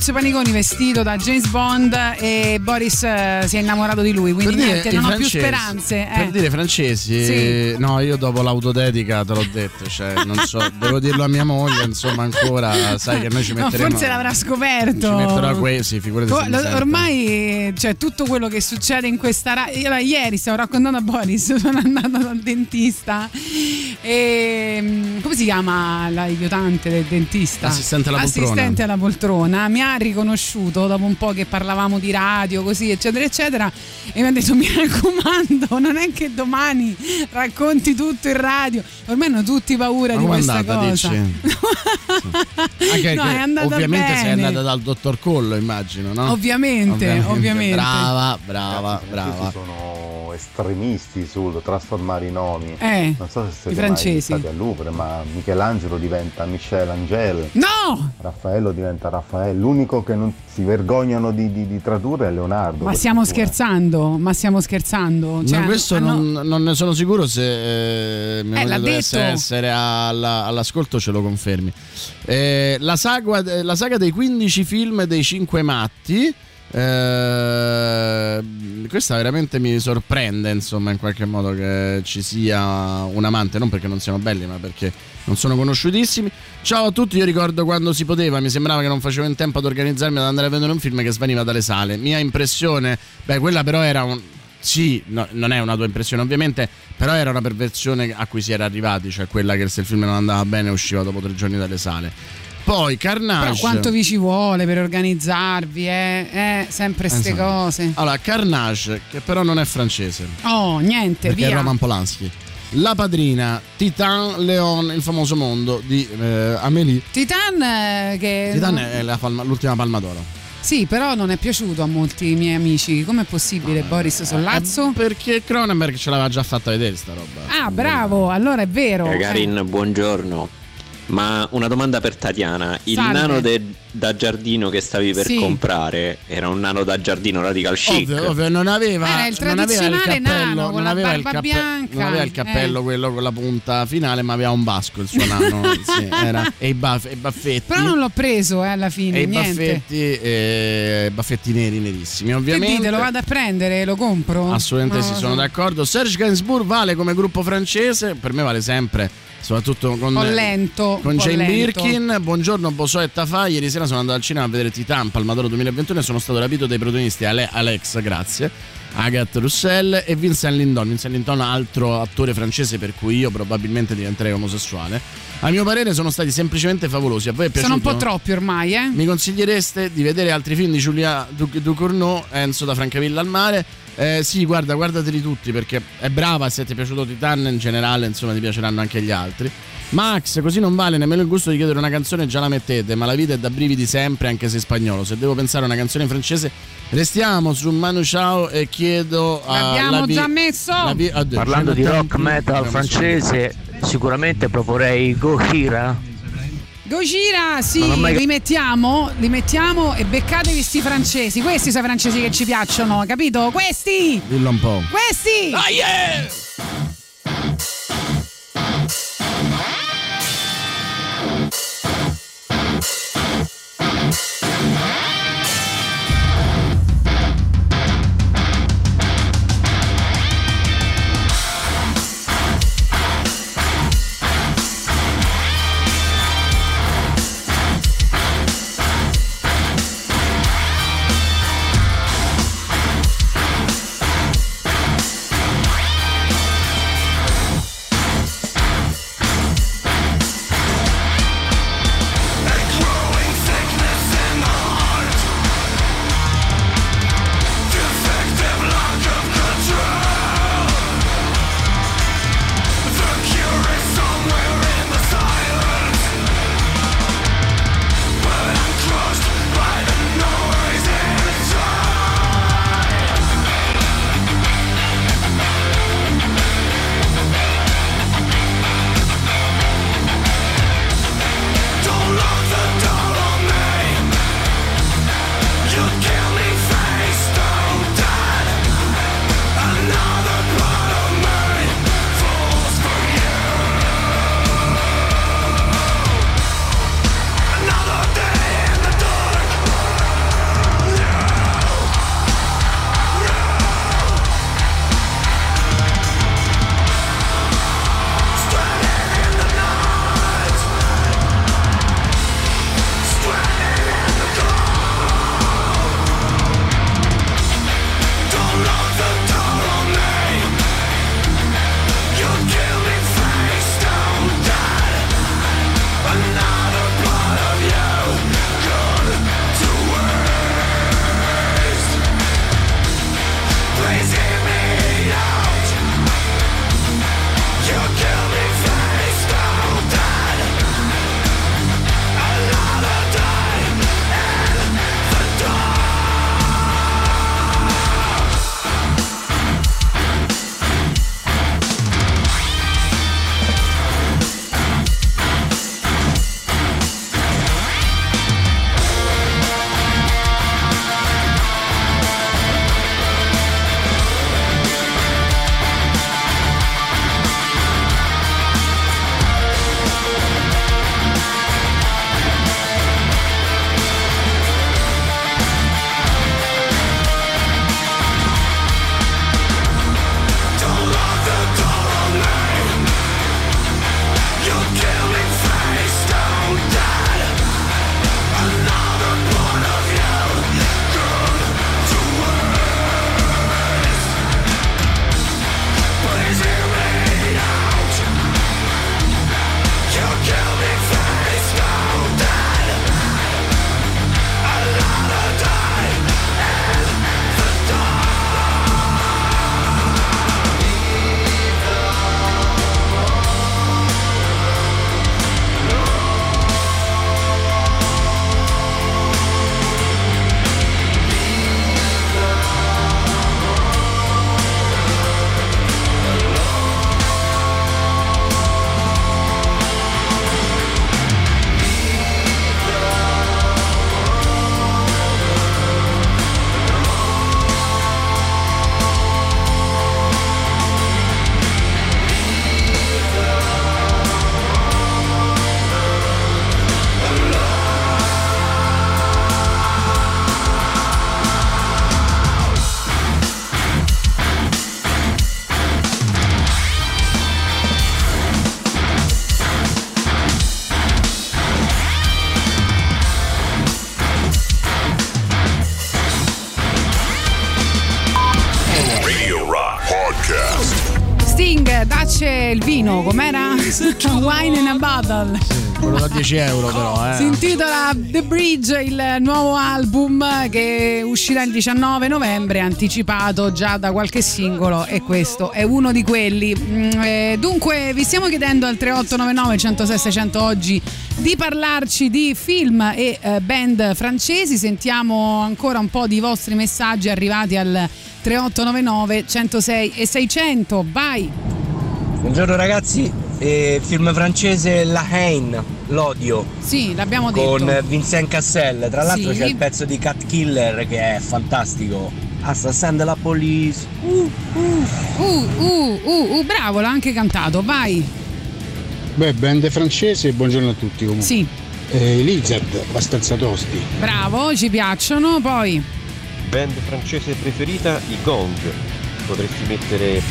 Maurizio Paniconi vestito da James Bond e Boris eh, si è innamorato di lui, quindi Per niente, non ho più francesi- speranze. Per eh. dire francesi, Sì. no, io dopo l'autodedica te l'ho detto, cioè, non so, devo dirlo a mia moglie, insomma, ancora, sai che noi ci No, metteremo. forse l'avrà scoperto. Ci metterò a questi, figurati mi lo- ormai cioè, tutto quello che succede in questa radio. Ieri stavo raccontando a Boris, sono andata dal dentista e mm, come si chiama l'aiutante del dentista? Assistente alla poltrona. Assistente alla poltrona. Mi ha riconosciuto dopo un po' che parlavamo di radio, così, eccetera, eccetera. E mi ha detto: Mi raccomando, non è che domani racconti tutto in radio. Ormai hanno tutti paura Ma di questa andata, cosa. dici? Anche No, è andata ovviamente sei bene. andata dal dottor Collo, immagino, no? Ovviamente, ovviamente. Brava, brava, I brava. Estremisti sul trasformare i nomi. Eh, non so se siete i francesi. mai stati al Louvre, ma Michelangelo diventa Michel Angel. No! Raffaello diventa Raffaele. L'unico che non si vergognano di, di- di tradurre è Leonardo. Ma stiamo fortuna. scherzando, ma stiamo scherzando. Cioè, No, questo hanno- non, non ne sono sicuro se eh, mia Eh, dovesse detto. essere alla- all'ascolto ce lo confermi. Eh, la, saga, la saga dei 15 film dei 5 matti. Eh, questa veramente mi sorprende, insomma, in qualche modo che ci sia un amante, non perché non siano belli, ma perché non sono conosciutissimi. Ciao a tutti, io ricordo quando si poteva, mi sembrava che non facevo in tempo ad organizzarmi ad andare a vedere un film che svaniva dalle sale. Mia impressione, beh, quella però era un sì, no, non è una tua impressione ovviamente, però era una perversione a cui si era arrivati, cioè quella che se il film non andava bene usciva dopo tre giorni dalle sale. Poi Carnage. Però quanto vi ci vuole per organizzarvi, eh? Eh, sempre ste Esatto. cose. Allora, Carnage, che però non è francese, Oh, niente, perché è via. Roman Polanski. La padrina, Titan Leon, il famoso mondo di eh, Amélie. Titan eh, che Titan è la palma- l'ultima palma d'oro. Sì, però non è piaciuto a molti miei amici. Com'è possibile, Boris Sollazzo? Eh, Perché Cronenberg ce l'aveva già fatta vedere sta roba. Ah, bravo, allora è vero. Eh, Eh, Karin, buongiorno. Ma una domanda per Tatiana: il Salve. nano de- da giardino che stavi per Sì. comprare era un nano da giardino radical chic? Ovvio, ovvio, non aveva, Era il non aveva il tradizionale cappello, nano con non la aveva il barba cappe- bianca, non aveva il eh. cappello quello con la punta finale, ma aveva un basco il suo nano. sì, era- e, i baff- e i baffetti. Però non l'ho preso eh, alla fine, e i niente. baffetti, e baffetti neri nerissimi, ovviamente. dite, lo vado a prendere, lo compro? Assolutamente Non sì, sono so. d'accordo. Serge Gainsbourg vale come gruppo francese, per me vale sempre, soprattutto con, lento. con Jane lento. Birkin. Buongiorno Bosò e Tafà. Ieri sera sono andato al cinema a vedere Titan Palmadoro 2021 e sono stato rapito dai protagonisti Ale- Alex, grazie. Agathe Roussel e Vincent Lindon. Vincent Lindon, altro attore francese per cui io probabilmente diventerei omosessuale. A mio parere sono stati semplicemente favolosi. A voi è piaciuto? Sono un po' troppi ormai, eh? Mi consigliereste di vedere altri film di Giulia Du- Ducournau, Enzo da Francavilla al mare? Eh, sì, guarda, guardateli tutti perché è brava. Se ti è piaciuto Titan in generale, insomma, ti piaceranno anche gli altri. Max, così non vale nemmeno il gusto di chiedere una canzone, già la mettete. Ma la vita è da brividi sempre, anche se in spagnolo. Se devo pensare a una canzone in francese, restiamo su Manu Chao e chiedo a. L'abbiamo la vi- già messo. la vi- Parlando di rock metal francese, sicuramente proporrei Gojira. Gojira, sì, mai- li mettiamo, li mettiamo e beccatevi sti francesi. Questi sono i francesi che ci piacciono, capito? Questi! Dillo un po'. Questi! Ah, yeah! Com'era? Wine in a bottle. Quello da 10 euro però, eh. Si intitola The Bridge, il nuovo album che uscirà il 19 novembre, anticipato già da qualche singolo e questo è uno di quelli. Mm, eh, dunque vi stiamo chiedendo al 3899 106 600 oggi di parlarci di film e eh, band francesi, sentiamo ancora un po' di vostri messaggi arrivati al 3899 106 e 600, vai! Buongiorno ragazzi, eh, film francese La Haine, L'odio. Sì, l'abbiamo detto. Con Vincent Cassel, tra l'altro Sì. c'è il pezzo di Cat Killer che è fantastico. Assassin de la police. Uh, uh. Uh, uh, uh, uh, bravo, l'ha anche cantato, vai! Beh, band francese, buongiorno a tutti comunque. Sì. Eh, Lizard, abbastanza tosti. Bravo, ci piacciono, poi... Band francese preferita, i Gong. Potresti mettere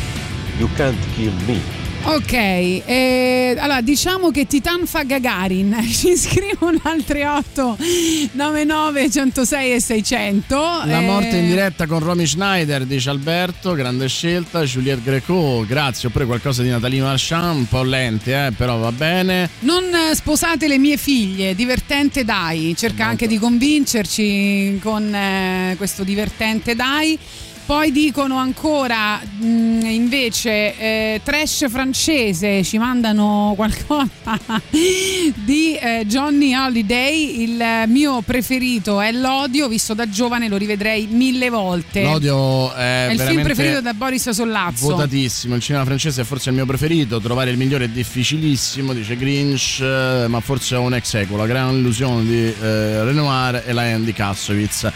You Can't Kill Me. Ok, eh, allora diciamo che Titan fa Gagarin, ci scrivono al 38 99 106 e 600. La eh, morte in diretta con Romy Schneider, dice Alberto, grande scelta. Juliette Greco, grazie. Oppure qualcosa di Natalino Marchand, un po' lente, eh, però va bene. Non eh, sposate le mie figlie, divertente dai, cerca anche di convincerci con eh, questo divertente dai. Poi dicono ancora mh, invece eh, trash francese, ci mandano qualcosa di eh, Johnny Holiday, il mio preferito è L'odio, visto da giovane lo rivedrei mille volte. L'odio è, È il film preferito da Boris Sollazzo. Votatissimo, il cinema francese è forse il mio preferito, trovare il migliore è difficilissimo, dice Grinch, eh, ma forse è un ex equo, la gran illusione di eh, Renoir e la Andy Kassovitz.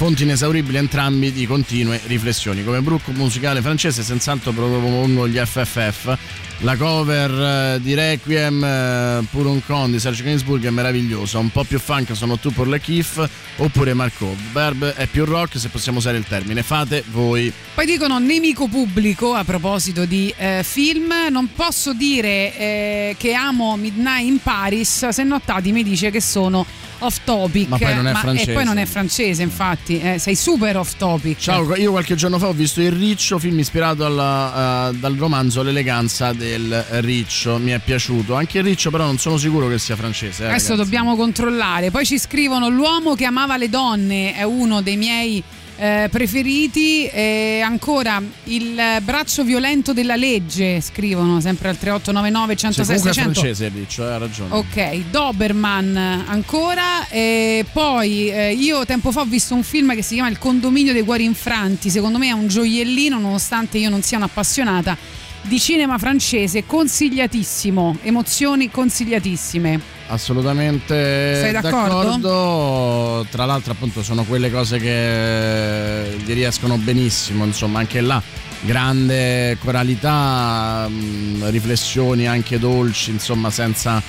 Fonti inesauribili entrambi di continue riflessioni. Come brocco musicale francese, senz'altro propongo gli FFF. La cover eh, di Requiem eh, Pour un con di Serge Gainsbourg è meravigliosa, un po' più funk sono tu per le Kif oppure Marco. Verb è più rock se possiamo usare il termine, fate voi. Poi dicono nemico pubblico a proposito di eh, film. Non posso dire eh, che amo Midnight in Paris, se notati mi dice che sono off topic. Ma poi non è E francese. poi non è francese, infatti. eh, sei super off topic. Ciao, io qualche giorno fa ho visto Il Riccio, film ispirato alla, eh, dal romanzo L'eleganza del Riccio, mi è piaciuto. Anche Il Riccio però non sono sicuro che sia francese. eh, Adesso ragazzi. dobbiamo controllare. Poi ci scrivono: L'uomo che amava le donne è uno dei miei eh, preferiti. E ancora il braccio violento della legge. Scrivono sempre al 3899 Sì, 106 comunque è 600. francese Riccio, ha ragione. Ok, Doberman ancora. E poi eh, io tempo fa ho visto un film che si chiama Il condominio dei cuori infranti. Secondo me è un gioiellino, nonostante io non sia un'appassionata di cinema francese. Consigliatissimo, emozioni consigliatissime. Assolutamente Sei d'accordo? d'accordo. Tra l'altro, appunto, sono quelle cose che gli riescono benissimo. Insomma, anche là, grande coralità, mh, riflessioni anche dolci, insomma, senza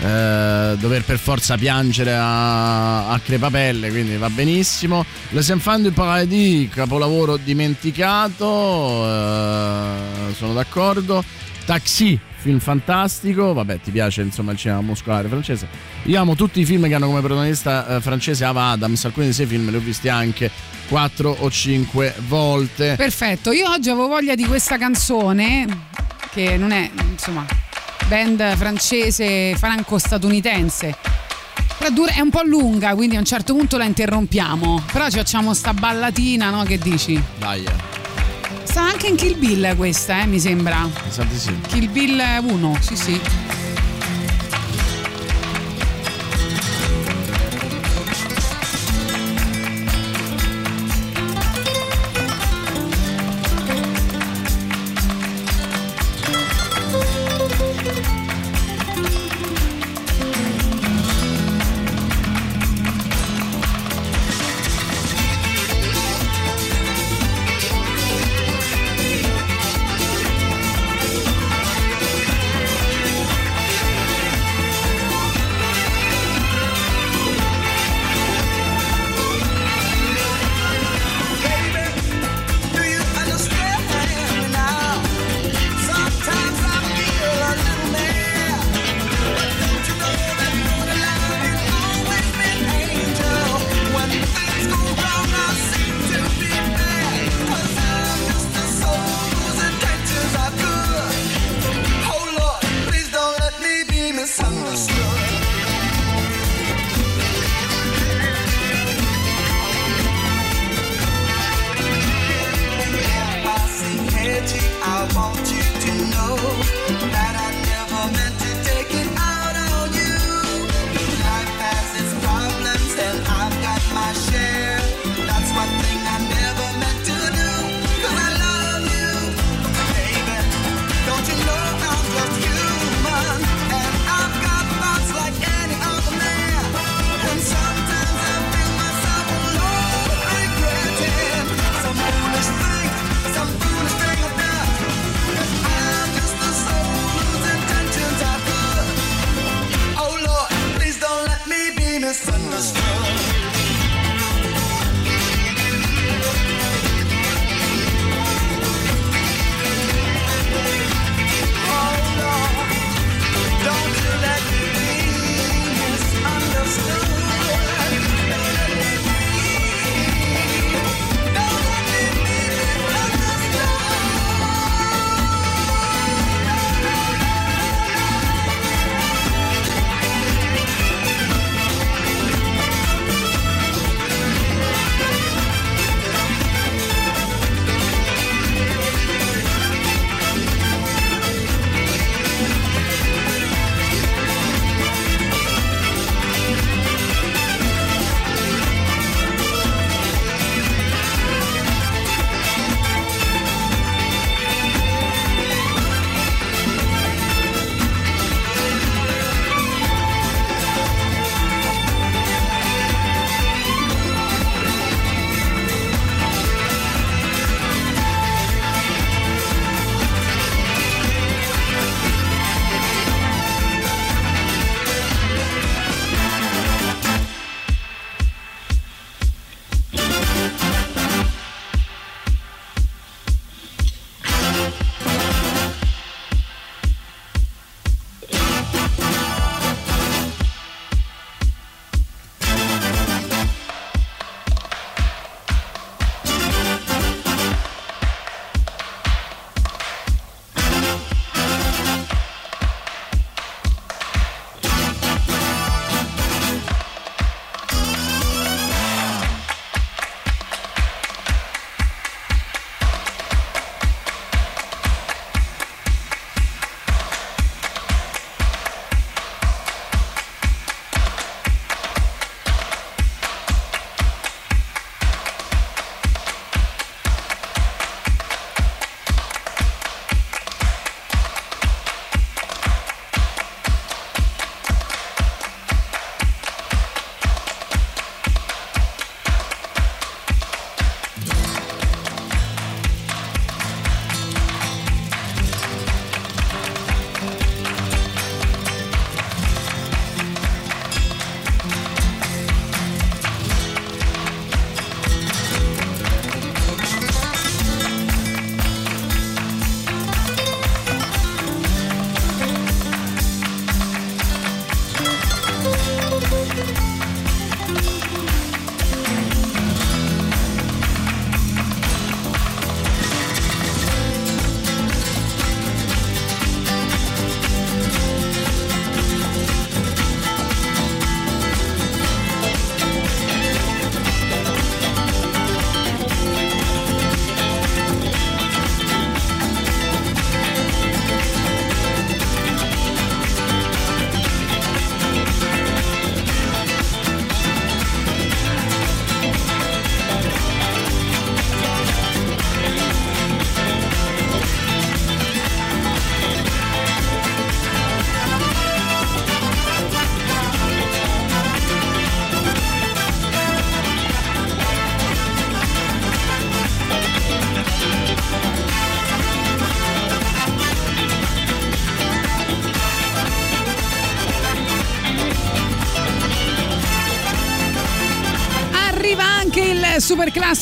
eh, dover per forza piangere a, a crepapelle. Quindi va benissimo. Les Enfants du Paradis, capolavoro dimenticato. eh, sono d'accordo. Taxi, film fantastico. Vabbè, ti piace insomma il cinema muscolare francese. Io amo tutti i film che hanno come protagonista eh, francese Ava Adams. Alcuni dei suoi film li ho visti anche 4 o 5 volte. Perfetto, io oggi avevo voglia di questa canzone che non è, insomma, band francese franco-statunitense. È un po' lunga, quindi a un certo punto la interrompiamo. Però ci facciamo sta ballatina, no? Che dici? Dai, eh. Sta anche in Kill Bill questa, eh, mi sembra. mi sa di sì. Kill Bill 1, sì sì.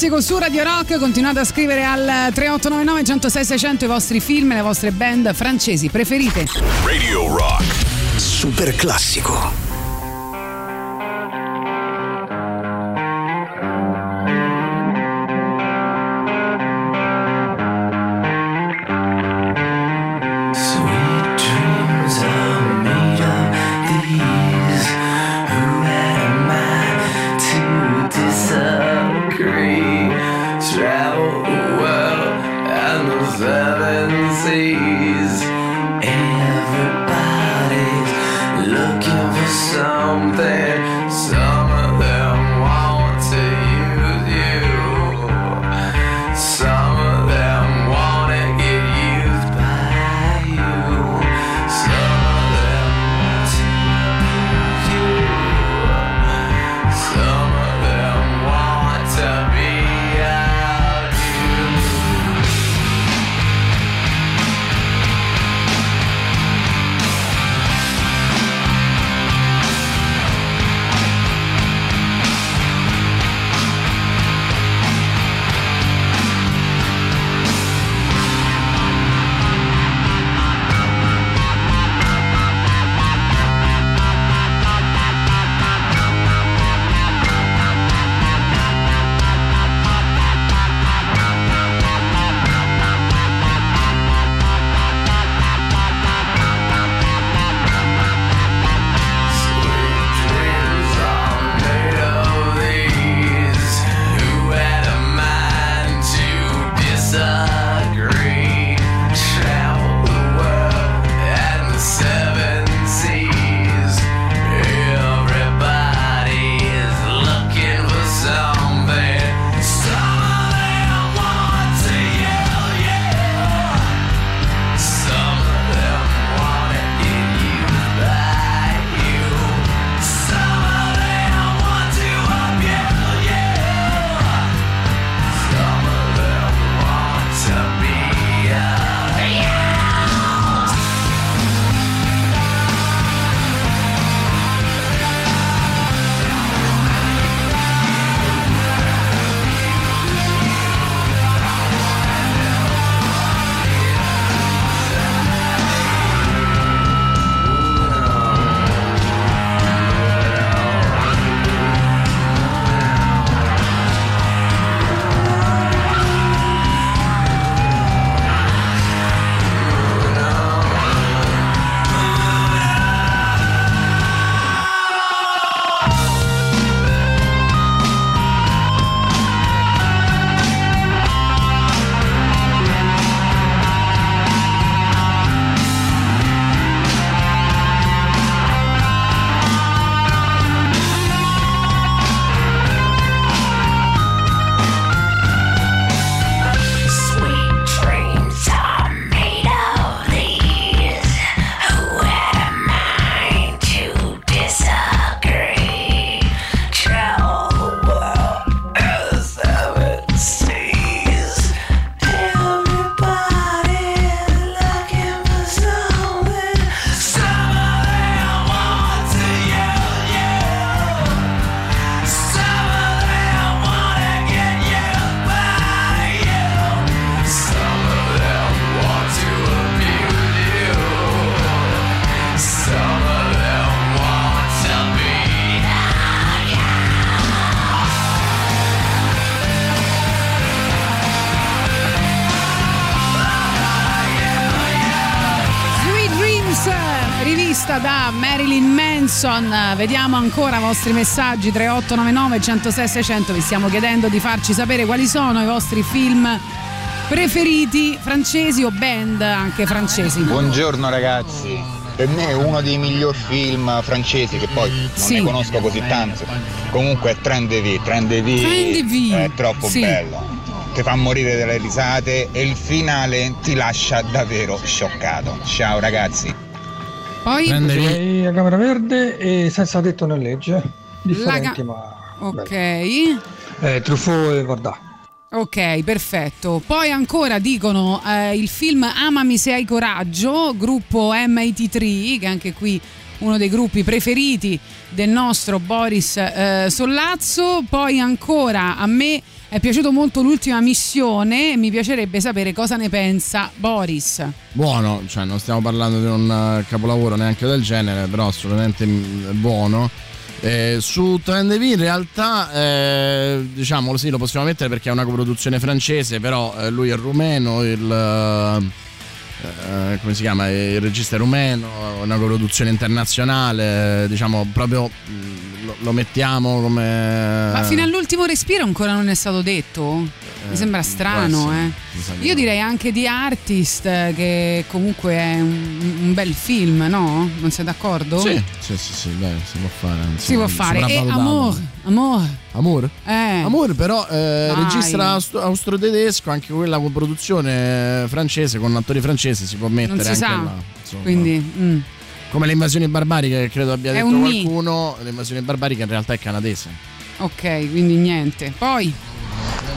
classico su Radio Rock. Continuate a scrivere al 3899 106 600 i vostri film e le vostre band francesi preferite. Radio Rock, super classico. Vediamo ancora i vostri messaggi 3899 106 600. Vi stiamo chiedendo di farci sapere quali sono i vostri film preferiti, francesi o band anche francesi. Buongiorno ragazzi, per me è uno dei miglior film francesi che poi non Sì. ne conosco così tanto. Comunque è Train de Vie, Train de Vie è troppo sì. bello. Ti fa morire delle risate e il finale ti lascia davvero scioccato. Ciao ragazzi. Poi Direi a Camera Verde e senza tetto né legge. Differenti La ma. Ok. Eh, Truffaut e Vardà. Ok, perfetto. Poi ancora dicono eh, il film Amami se hai coraggio, gruppo M83, che anche qui uno dei gruppi preferiti del nostro Boris eh, Sollazzo. Poi ancora a me è piaciuto molto l'ultima missione mi piacerebbe sapere cosa ne pensa Boris. Buono, cioè non stiamo parlando di un eh, capolavoro neanche del genere, però assolutamente mm, buono. Eh, su Trend V in realtà eh, diciamo sì lo possiamo mettere perché è una coproduzione francese però eh, lui è rumeno il, eh, come si chiama? Il regista rumeno, una produzione internazionale, diciamo proprio mh, lo, lo mettiamo come... Ma fino all'ultimo respiro ancora non è stato detto? Mi sembra strano, eh. Mi sa di Io direi anche di Artist, eh, che comunque è un, un bel film, no? Non sei d'accordo? Sì, sì, sì, sì, dai, si può fare. Si può insomma, fare. E. Amor, Amor. Amor? Eh. Amor però eh, austro- austro-tedesco, anche quella con produzione francese, con attori francesi si può mettere Non si anche sa. là. insomma. Quindi, mm. Come le invasioni barbariche, che credo abbia È detto qualcuno, le invasioni barbariche in realtà è canadese. ok, quindi niente. Poi,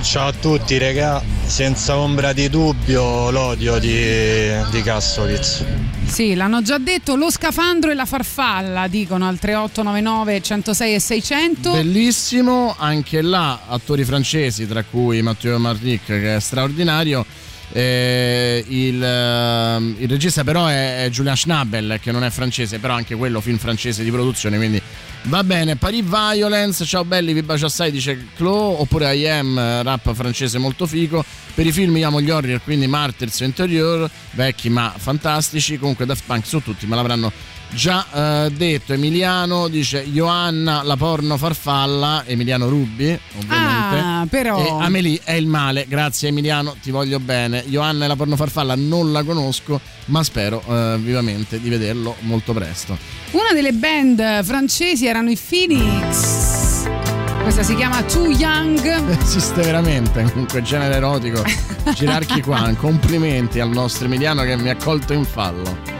Ciao a tutti regà, senza ombra di dubbio l'odio di, di Kassovitz. sì, l'hanno già detto, lo scafandro e la farfalla, dicono al 3899 106 e 600. Bellissimo, anche là attori francesi, tra cui Matteo Marnic che è straordinario. Eh, il, ehm, il regista però è, è Julian Schnabel che non è francese, però anche quello film francese di produzione, quindi va bene. Paris Violence, ciao belli, vi bacio assai, dice Chloe, oppure I Am, rap francese molto figo. Per i film io amo gli horror, quindi Martyrs Interior, vecchi ma fantastici. Comunque Daft Punk su tutti, me l'avranno già eh, detto. Emiliano dice Johanna la porno farfalla, Emiliano Rubbi, ovviamente. Ah, però. E Amelie è il male, grazie Emiliano, ti voglio bene. Johanna e la porno farfalla non la conosco, ma spero eh, vivamente di vederlo molto presto. Una delle band francesi erano i Phoenix. Questa si chiama Too Young. Esiste veramente comunque genere erotico. Girarchi qua, complimenti al nostro Emiliano che mi ha colto in fallo.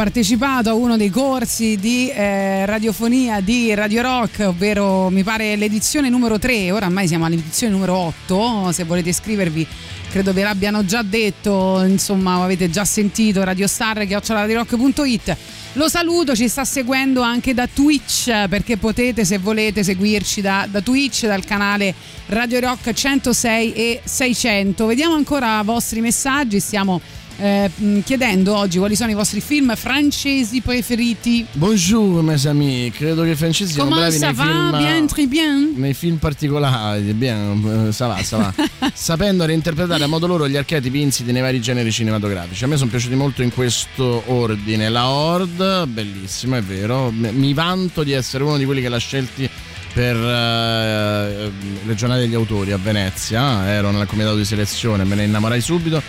Partecipato a uno dei corsi di eh, radiofonia di Radio Rock, ovvero mi pare l'edizione numero 3, ora ormai siamo all'edizione numero 8, se volete iscrivervi credo ve l'abbiano già detto, insomma avete già sentito Radio Star chiocciolaradirocco.it. Lo saluto, ci sta seguendo anche da Twitch perché potete se volete seguirci da, da Twitch, dal canale Radio Rock 106 e 600. Vediamo ancora i vostri messaggi, stiamo eh, mh, chiedendo oggi quali sono i vostri film francesi preferiti. Bonjour mes amis, credo che i francesi siano Comment bravi nei va? film Bien, très bien. nei film particolari, bien, eh, ça va, ça va. sapendo reinterpretare a modo loro gli archetipi insiti nei vari generi cinematografici. A me sono piaciuti molto in questo ordine. La Horde, bellissimo, è vero. Mi vanto di essere uno di quelli che l'ha scelti per eh, le giornate degli autori a Venezia. Ero nel comitato di selezione, me ne innamorai subito.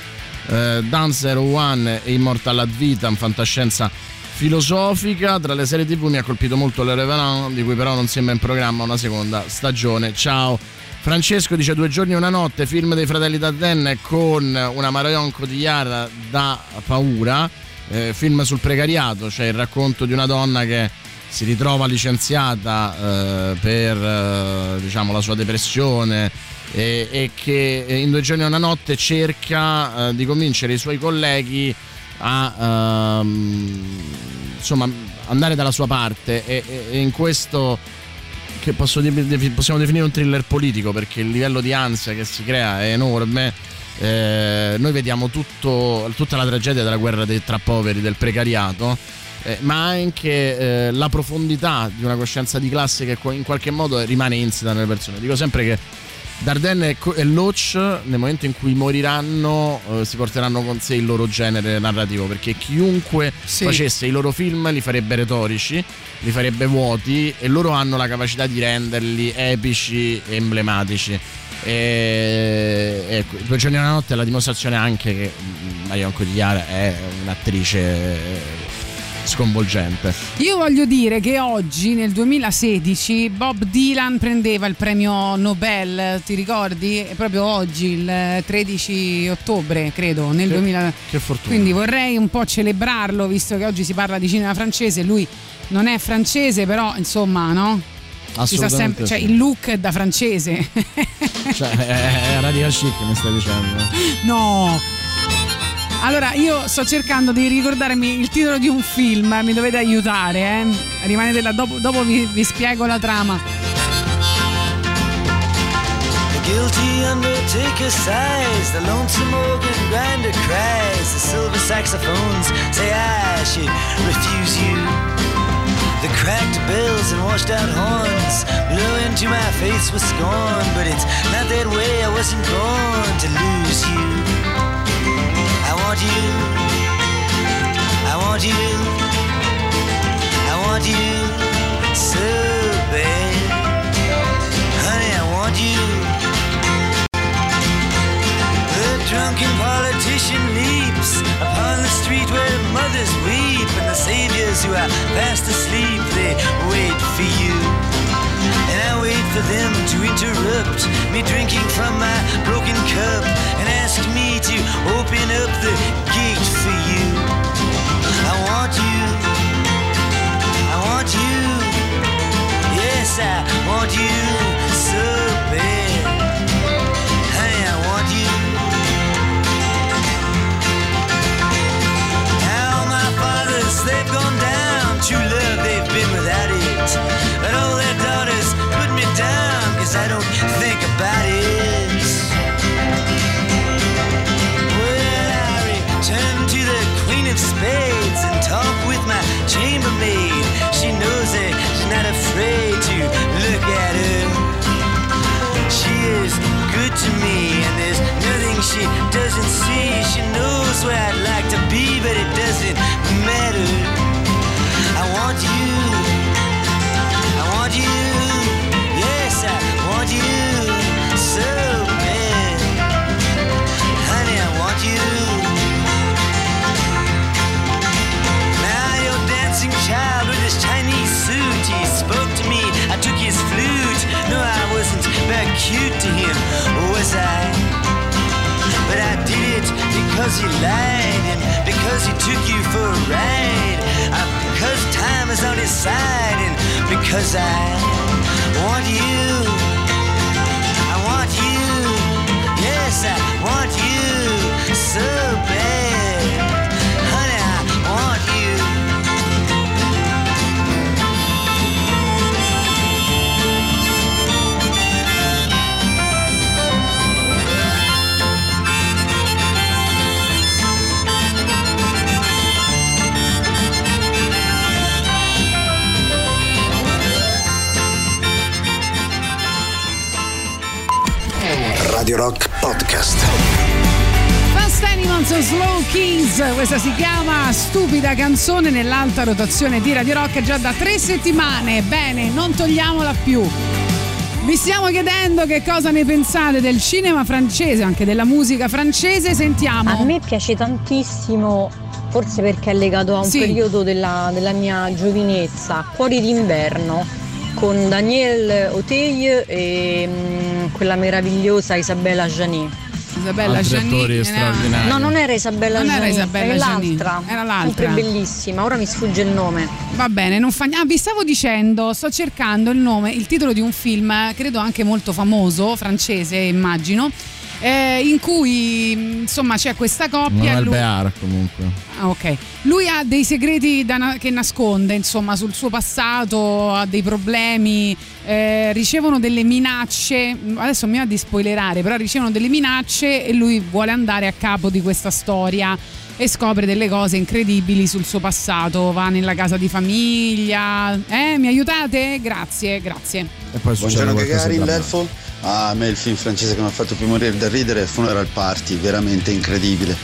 Eh, Dancer One e Immortal ad Vitam, fantascienza filosofica. Tra le serie TV mi ha colpito molto Le Revenant, di cui però non sembra in programma una seconda stagione. Ciao. Francesco dice due giorni e una notte, film dei fratelli Dardenne con una Marion Cotillard da paura, eh, film sul precariato, cioè il racconto di una donna che si ritrova licenziata eh, per eh, diciamo, la sua depressione e, e che in due giorni e una notte cerca eh, di convincere i suoi colleghi a ehm, insomma andare dalla sua parte e, e- in questo che de- possiamo definire un thriller politico perché il livello di ansia che si crea è enorme. Eh, noi vediamo tutto- tutta la tragedia della guerra dei, tra poveri, del precariato, eh, ma anche eh, la profondità di una coscienza di classe che in qualche modo rimane insita nelle persone. Dico sempre che Dardenne e Loach nel momento in cui moriranno eh, si porteranno con sé il loro genere narrativo perché chiunque Sì. facesse i loro film li farebbe retorici, li farebbe vuoti e loro hanno la capacità di renderli epici e emblematici. E, e Due giorni e una notte è la dimostrazione anche che mm, Marion Cotillard è un'attrice eh, sconvolgente. Io voglio dire che oggi, nel 2016, Bob Dylan prendeva il premio Nobel, ti ricordi? È proprio oggi, il 13 ottobre, credo, nel Che- 2000. che fortuna. Quindi vorrei un po' celebrarlo, visto che oggi si parla di cinema francese. Lui non è francese, però insomma, no? Assolutamente sempre, cioè sì. il look è da francese. Cioè, è, è radical chic, mi stai dicendo. No. Allora, io sto cercando di ricordarmi il titolo di un film, mi dovete aiutare, eh. Rimanete là, dopo, dopo vi, vi spiego la trama. The guilty undertaker sighs, the lonesome organ grinder cries, the silver saxophones say I should refuse you. The cracked bells and washed out horns blow into my face with scorn, but it's not that way. I wasn't born to lose you. I want you. I want you. I want you so bad. Honey, I want you. The drunken politician leaps upon the street where mothers weep and the saviors who are fast asleep they wait for you. And I wait for them to interrupt me drinking from my broken cup and ask me to open up the gate for you. I want you. I want you. Yes, I want you to me, and there's nothing she doesn't see. She knows where I'd like to be, but it doesn't matter. I want you. I want you. Yes, I want you so bad. Honey, I want you. Now dancing child with his suit, he spoke to me. I took his flute. No, I wasn't cute to him, I? But I did it because he lied and because he took you for a ride. Uh, because time is on his side and because I want you. I want you. Yes, I want you Radio Slow Kings, questa si chiama Stupida canzone nell'alta rotazione di Radio Rock già da tre settimane. Bene, non togliamola più. Vi stiamo chiedendo che cosa ne pensate del cinema francese, anche della musica francese. Sentiamo. A me piace tantissimo, forse perché è legato a un Sì. periodo della, della mia giovinezza, Cuori d'inverno, con Daniel Auteuil e mm, quella meravigliosa Isabella Janet. Isabella Altri Gianni. attori eh, straordinari. No, non era Isabella Non era Janet, Isabella era Gianni, l'altra. era l'altra. Sempre bellissima, ora mi sfugge il nome. Va bene, non fa niente. Ah, vi stavo dicendo, sto cercando il nome, il titolo di un film, credo anche molto famoso, francese, immagino. Eh, in cui insomma c'è questa coppia. Manuel lui- Bear comunque. Ah, ok. Lui ha dei segreti da na- che nasconde, insomma, sul suo passato, ha dei problemi, eh, ricevono delle minacce. Adesso mi va di spoilerare, però ricevono delle minacce e lui vuole andare a capo di questa storia e scopre delle cose incredibili sul suo passato. Va nella casa di famiglia. Eh, mi aiutate? Grazie, grazie. E poi succede Buongiorno qualcosa Gagari, di drammatico. l'Elfo. Ah, a me il film francese che mi ha fatto più morire da ridere è Funeral Party, veramente incredibile.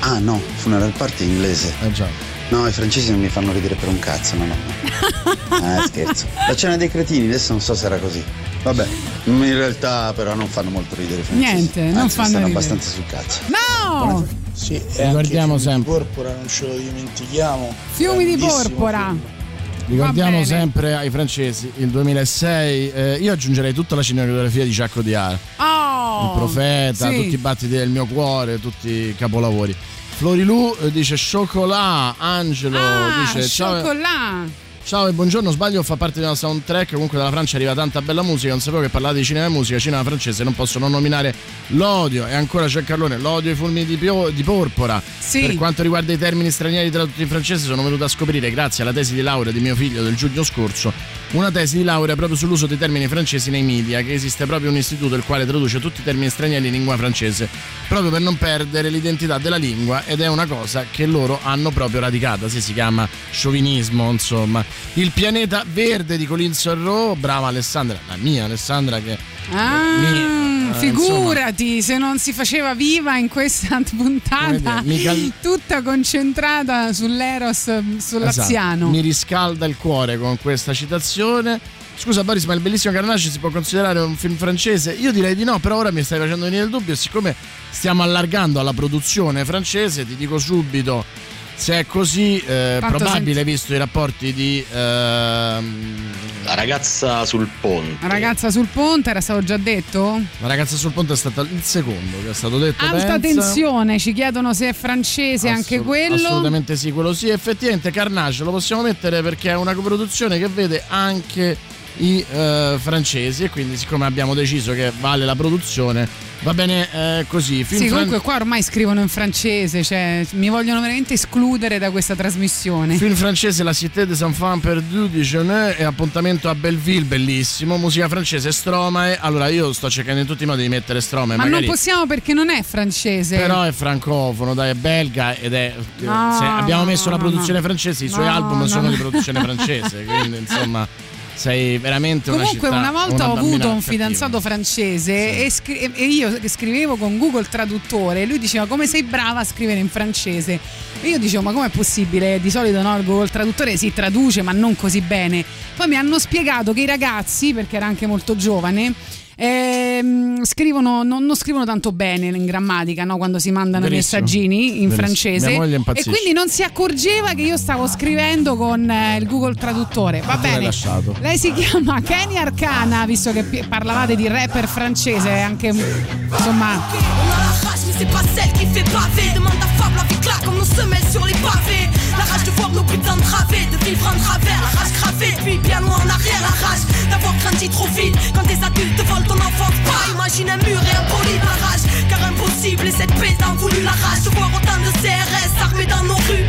Ah no, Funeral Party è inglese. Eh già. No, i francesi non mi fanno ridere per un cazzo, no, no, no. Ah, scherzo. La cena dei cretini, adesso non so se era così. Vabbè, in realtà però non fanno molto ridere i francesi. Niente, non Anzi, fanno stanno ridere. abbastanza sul cazzo. No! Sì, e anche sempre. Porpora, non ce lo dimentichiamo. Fiumi di porpora. film. Ricordiamo sempre ai francesi il 2006. eh, io aggiungerei tutta la cinematografia di Jacques Diar. Oh! il profeta, sì. tutti i battiti del mio cuore, tutti i capolavori. Florilu eh, dice Chocolat, Angelo Ah, dice ciao, Chocolat. Ciao e buongiorno, sbaglio fa parte di una soundtrack, comunque dalla Francia arriva tanta bella musica, non sapevo che parlate di cinema e musica, cinema francese, non posso non nominare l'odio e ancora c'è Carlone, l'odio ai fulmini di, pio- di porpora. Sì. Per quanto riguarda i termini stranieri tradotti in francese sono venuto a scoprire grazie alla tesi di laurea di mio figlio del giugno scorso una tesi di laurea proprio sull'uso dei termini francesi nei media, che esiste proprio un istituto il quale traduce tutti i termini stranieri in lingua francese, proprio per non perdere l'identità della lingua ed è una cosa che loro hanno proprio radicata, sì, si chiama sciovinismo, insomma. Il pianeta verde di Colin Serrault, brava Alessandra, la mia Alessandra che Ah, Mi- eh, figurati se non si faceva viva in questa puntata, mica- tutta concentrata sull'Eros, sull'Aziano. Esatto, mi riscalda il cuore con questa citazione. Scusa Boris, ma il bellissimo Carnage si può considerare un film francese? Io direi di no, però ora mi stai facendo venire il dubbio. Siccome stiamo allargando alla produzione francese, ti dico subito, se è così, eh, probabile, senti- visto i rapporti di... ehm, La ragazza sul ponte. La ragazza sul ponte era stato già detto? la ragazza sul ponte è stato il secondo che è stato detto. Alta pensa. tensione, ci chiedono se è francese anche Assolut- quello. Assolutamente sì, quello sì. Effettivamente Carnage lo possiamo mettere perché è una coproduzione che vede anche i eh, francesi e quindi siccome abbiamo deciso che vale la produzione va bene eh, così. Film Sì, fran- comunque qua ormai scrivono in francese, cioè mi vogliono veramente escludere da questa trasmissione. Film francese La Cité des Enfants Perdus di Jeunet e appuntamento a Belleville, bellissimo. Musica francese Stromae. Allora io sto cercando in tutti i modi di mettere Stromae, Ma magari non possiamo perché non è francese. Però è francofono, dai, è belga ed è. No, abbiamo messo no, la produzione no. francese, i suoi album no, sono no. di produzione francese, quindi insomma sei veramente una Comunque città. una volta ho bambina avuto un cattiva. fidanzato francese e, scri- e io scrivevo con Google Traduttore lui diceva come sei brava a scrivere in francese e io dicevo ma com'è possibile di solito no, il Google Traduttore si traduce ma non così bene poi mi hanno spiegato che i ragazzi perché era anche molto giovane ehm, scrivono, non, non scrivono tanto bene in grammatica no, quando si mandano i messaggini in Verissimo. francese Mia moglie e quindi non si accorgeva che io stavo scrivendo con eh, il Google Traduttore va bene lasciato. lei si chiama Kenny Arcana, visto che parlavate di rapper francese, anche insomma. A la rage, de voir nos putains de de vivre en travers. La rage gravée, puis bien loin en arrière. La rage d'avoir grandi trop vite. Quand des adultes volent ton enfance, pas imagine un mur et un poli la rage. Car impossible, et cette paix t'en voulu. La rage de voir autant de CRS armés dans nos rues.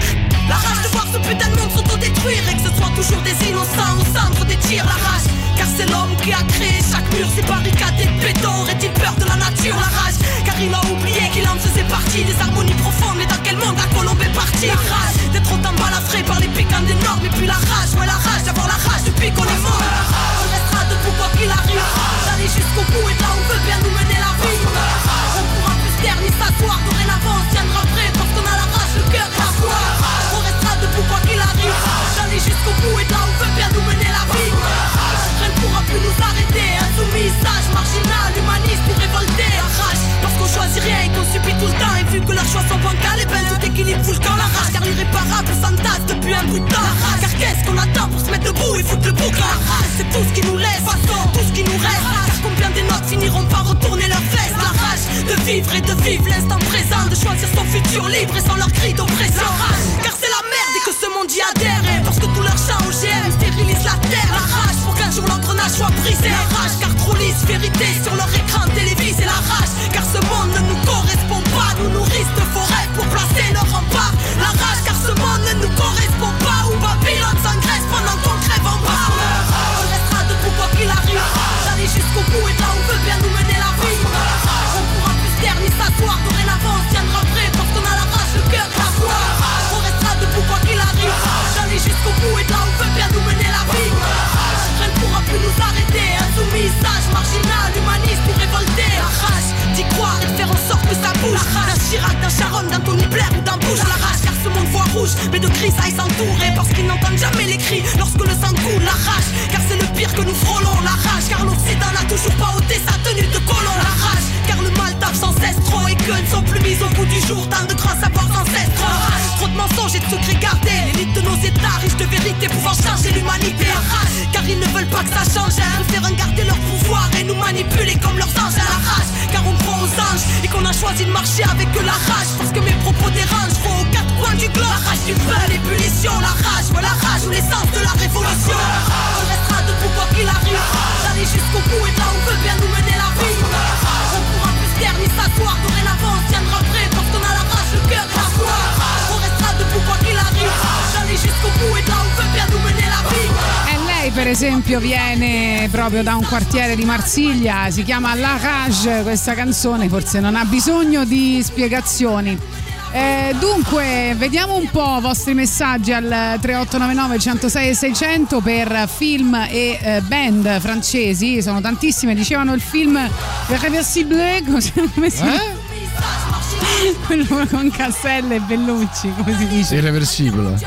La rage de voir ce putain de monde s'autodétruire et que ce soit toujours des innocents au centre des tirs. La rage, car c'est l'homme qui a créé chaque mur, ces barricades de béton. Aurait-il peur de la nature, la rage? Car il a oublié qu'il en faisait partie des harmonies profondes. Mais dans quel monde la colombe est partie? La rage d'être entendre balafrer par les piquants des normes Et puis la rage, ouais la rage d'avoir la rage depuis qu'on est mort. On restera debout quoi qu'il arrive. D'aller jusqu'au bout et là on veut bien nous mener la vie. On pourra plus taire ni s'asseoir Dorénavant on tiendra prêt parce qu'on a la rage, le cœur et la foi. On restera debout quoi qu'il arrive. D'aller jusqu'au bout et là on veut bien nous mener la vie. Rien ne pourra plus nous arrêter Insoumis, sage, marginal, humaniste ou révolté La choisit rien et qu'on subit tout le temps. Et vu que leurs choix sont bancales, et ben tout équilibre fout le camp la rage. Car l'irréparable s'entasse depuis un bout de temps. Car qu'est-ce qu'on attend pour se mettre debout et foutre le boucle La rage, c'est tout ce qui nous laisse, façon, tout ce qui nous reste. Car combien des notes finiront par retourner leurs fesses? La rage de vivre et de vivre l'instant présent. De choisir son futur libre et sans leur cri d'oppression Car que ce monde y adhère. Et parce que tout l'argent OGM stérilise la terre. La rage pour qu'un jour l'engrenage soit brisé. La rage, car trop lisse vérité sur leur écran télévisé. La rage, car ce monde ne nous correspond pas. Nous nourrissent de forêts pour placer leur rempart. La rage, car ce monde ne nous correspond pas. Où Babylone s'engraisse pendant qu'on Chirac, d'un Tony Blair ou d'un Bush. La rage car ce monde voit rouge, mais de cris ça s'entourer parce qu'ils n'entendent jamais les cris lorsque le sang coule. La rage car c'est le pire que nous frôlons. La rage car l'Occident n'a toujours pas ôté sa tenue de colon. La rage car le sans cesse trop et que ne sont plus mises au bout du jour. Tant de ancestraux. La rage, trop de mensonges et de secrets gardés. L'élite de nos états riches de vérité pouvant changer l'humanité. La rage car ils ne veulent pas que ça change. Hein, faire garder leur pouvoir et nous manipuler comme leurs anges à la rage. Car on croit aux anges et qu'on a choisi de marcher avec eux la rage. Parce que mes propos dérangent, faut aux quatre coins du globe. La rage du peuple, l'ébullition, la rage, ouais, la rage ou l'essence de la révolution. On restera debout quoi qu'il arrive. D'aller jusqu'au bout et là où veut bien nous mener la vie. Ni s'asseoir. Dorénavant, on tiendra prêt parce qu'on a la rage, le cœur et la foi. On restera debout quoi qu'il arrive. D'aller jusqu'au bout et là où veut bien nous mener la vie. Lei per esempio viene proprio da un quartiere di Marsiglia, si chiama La Rage questa canzone, forse non ha bisogno di spiegazioni. Eh, dunque, vediamo un po' i vostri messaggi al 3899 106 e 600 per film e eh, band francesi, sono tantissime, dicevano il film Irreversible, come si Eh? Quello con Cassella e Bellucci, come si dice? Irreversibile.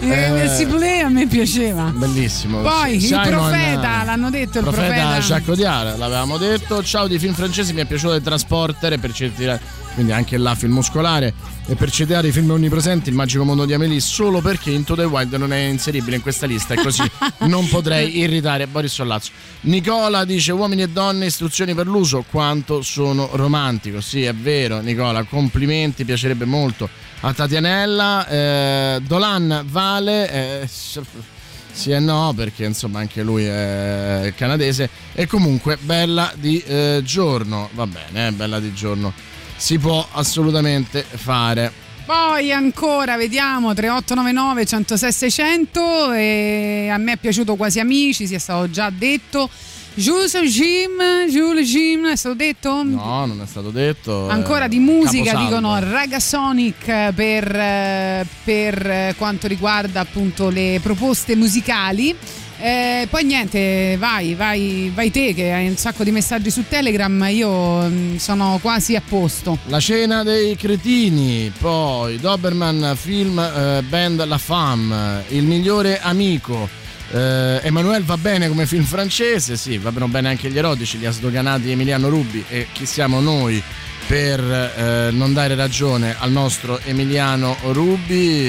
Irreversible a me piaceva. Bellissimo. Poi Simon, il profeta, l'hanno detto il profeta, profeta. Jacques Audiard, l'avevamo detto. Ciao di film francesi, mi è piaciuto il Transporter per cercare, quindi anche là film muscolare e per citare i film onnipresenti, il magico mondo di Amélie solo perché Into the Wild non è inseribile in questa lista e così non potrei irritare Boris Sollazzo. Nicola dice uomini e donne, istruzioni per l'uso, quanto sono romantico. Sì, è vero Nicola, complimenti, piacerebbe molto a Tatianella. Eh, Dolan Vale... eh, sì e no, perché insomma anche lui è canadese. E comunque bella di eh, giorno. Va bene, eh, bella di giorno. Si può assolutamente fare. Poi ancora vediamo 3899 106 600 e a me è piaciuto quasi amici, sia stato già detto. Jules Jim, Jules Jim, è stato detto? No, non è stato detto. Ancora eh, di musica caposaldo. dicono Ragasonic per, eh, per quanto riguarda appunto le proposte musicali. Eh, poi niente, vai, vai, vai te che hai un sacco di messaggi su Telegram, io mm, sono quasi a posto. La cena dei cretini, poi Doberman film eh, band La Femme, Il migliore amico. Eh, Emanuele va bene come film francese, sì, vanno bene anche gli erotici, li ha sdoganati Emiliano Rubi e chi siamo noi per eh, non dare ragione al nostro Emiliano Rubi,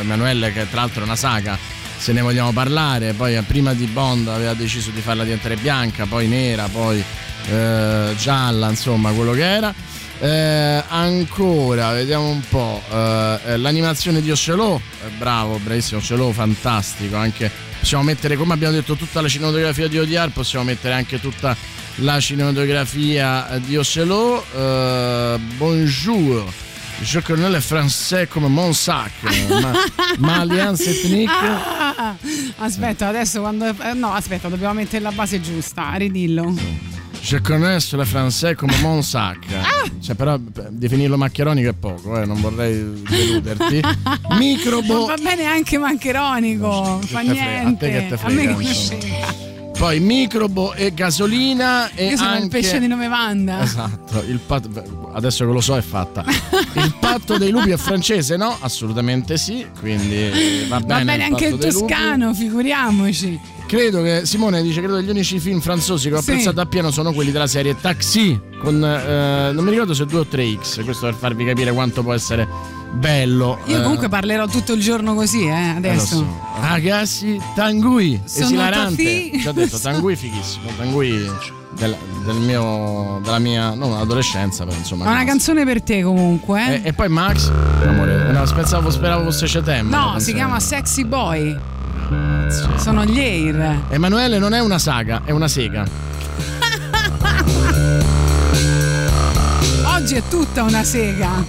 Emanuele che tra l'altro è una saga, se ne vogliamo parlare, poi eh, prima di Bond aveva deciso di farla diventare bianca, poi nera, poi eh, gialla, insomma quello che era. Eh, ancora, vediamo un po'. eh, eh, l'animazione di Ocelot, eh, bravo, bravissimo Ocelot, fantastico. Anche possiamo mettere, come abbiamo detto, tutta la cinematografia di Odiar, possiamo mettere anche tutta la cinematografia eh, di Ocelot. Eh, bonjour. Le français come mon sac, ma, ma alliance ethnique. Ah, aspetta, adesso quando. eh, No, aspetta, dobbiamo mettere la base giusta. Ridillo. Je connais le français come mon sac. Cioè, però definirlo maccheronico è poco, eh, non vorrei deluderti. Microbo. Va bene anche Mancheronico. Fa te frega- a te niente. che te A me frega, che frega. Poi microbo e gasolina e Io sono anche... il pesce di nome Vanda. Esatto, il beh, adesso che lo so è fatta. Il patto dei lupi è francese, no? Assolutamente sì, quindi va bene. Va bene anche il dei lupi. toscano, figuriamoci. Credo che Simone dice: Credo che gli unici film franzosi che ho Sì. apprezzato appieno sono quelli della serie Taxi. Con eh, non mi ricordo se 2 o 3X. Questo per farvi capire quanto può essere bello. Io eh, comunque parlerò tutto il giorno così, eh, eh, adesso. so. Ragazzi, Tangui, Sono esilarante. Ci ho detto, Tangui fighissimo. Tangui del, del mio, della mia, non adolescenza, però insomma. È una canzone per te comunque. eh. E, e poi Max, amore, no, pensavo, speravo fosse Cetem. no, si chiama Sexy Boy. Sono gli Air. Emanuele non è una saga, è una sega. Oggi è tutta una sega.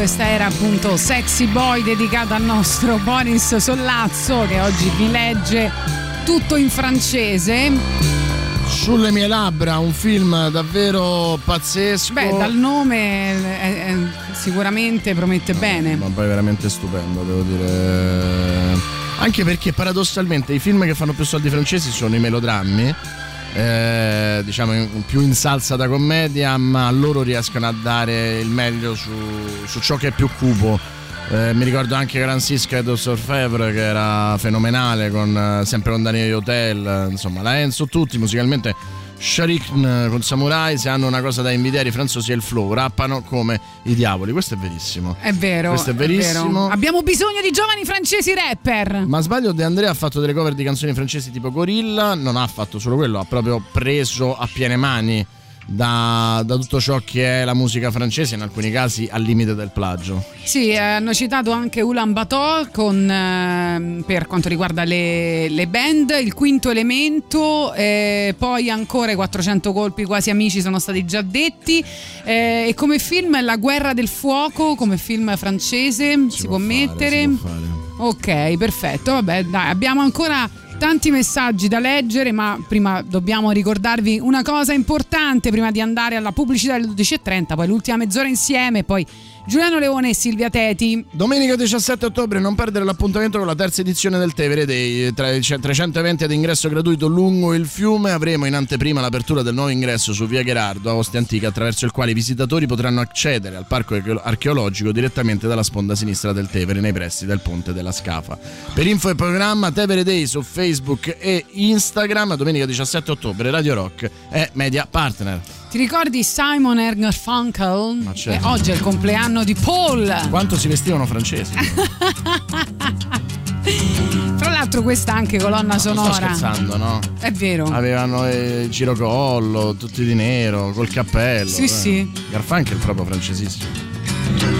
Questa era appunto Sexy Boy dedicata al nostro Boris Sollazzo che oggi vi legge tutto in francese. Sulle mie labbra, un film davvero pazzesco. Beh, dal nome eh, eh, sicuramente promette bene. Ma poi veramente stupendo, devo dire. Anche perché paradossalmente i film che fanno più soldi francesi sono i melodrammi. Eh, diciamo in- più in salsa da commedia, ma loro riescono a dare il meglio su, su ciò che è più cupo. Eh, mi ricordo anche Gran Siska e Dr. Fevre che era fenomenale, con, eh, sempre con Daniele Hotel, insomma la Enzo, tutti musicalmente. Sharik eh, con Samurai, se hanno una cosa da invidiare i franzosi è il flow, rappano come i diavoli, questo è verissimo. È vero. Questo è verissimo. vero. Abbiamo bisogno di giovani francesi rapper. Ma sbaglio, De Andrea ha fatto delle cover di canzoni francesi tipo Gorilla, non ha fatto solo quello, ha proprio preso a piene mani da, da tutto ciò che è la musica francese, in alcuni casi al limite del plagio. Sì, eh, hanno citato anche Ulan Bator con, ehm, per quanto riguarda le, le band, il quinto elemento, eh, poi ancora i 400 colpi quasi amici sono stati già detti eh, e come film La guerra del fuoco, come film francese, si, può, mettere. Ok, perfetto, vabbè dai, abbiamo ancora tanti messaggi da leggere, ma prima dobbiamo ricordarvi una cosa importante prima di andare alla pubblicità alle 12.30, poi l'ultima mezz'ora insieme, poi Giuliano Leone e Silvia Teti. Domenica 17 ottobre non perdere l'appuntamento con la terza edizione del Tevere Day, tra i 300 eventi ad ingresso gratuito lungo il fiume, avremo in anteprima l'apertura del nuovo ingresso su via Gherardo a Ostia Antica attraverso il quale i visitatori potranno accedere al parco archeo- archeologico direttamente dalla sponda sinistra del Tevere nei pressi del ponte della Scafa. Per info e programma Tevere Day su Facebook e Instagram domenica 17 ottobre Radio Rock è media partner. Ti ricordi Simon Garfunkel? Ma certo. E oggi è il compleanno di Paul. Quanto si vestivano francesi? Tra l'altro questa anche colonna sto sonora. scherzando, no? È vero. Avevano il girocollo, tutti di nero, col cappello. Sì, eh. sì. Garfunkel è proprio francesissimo.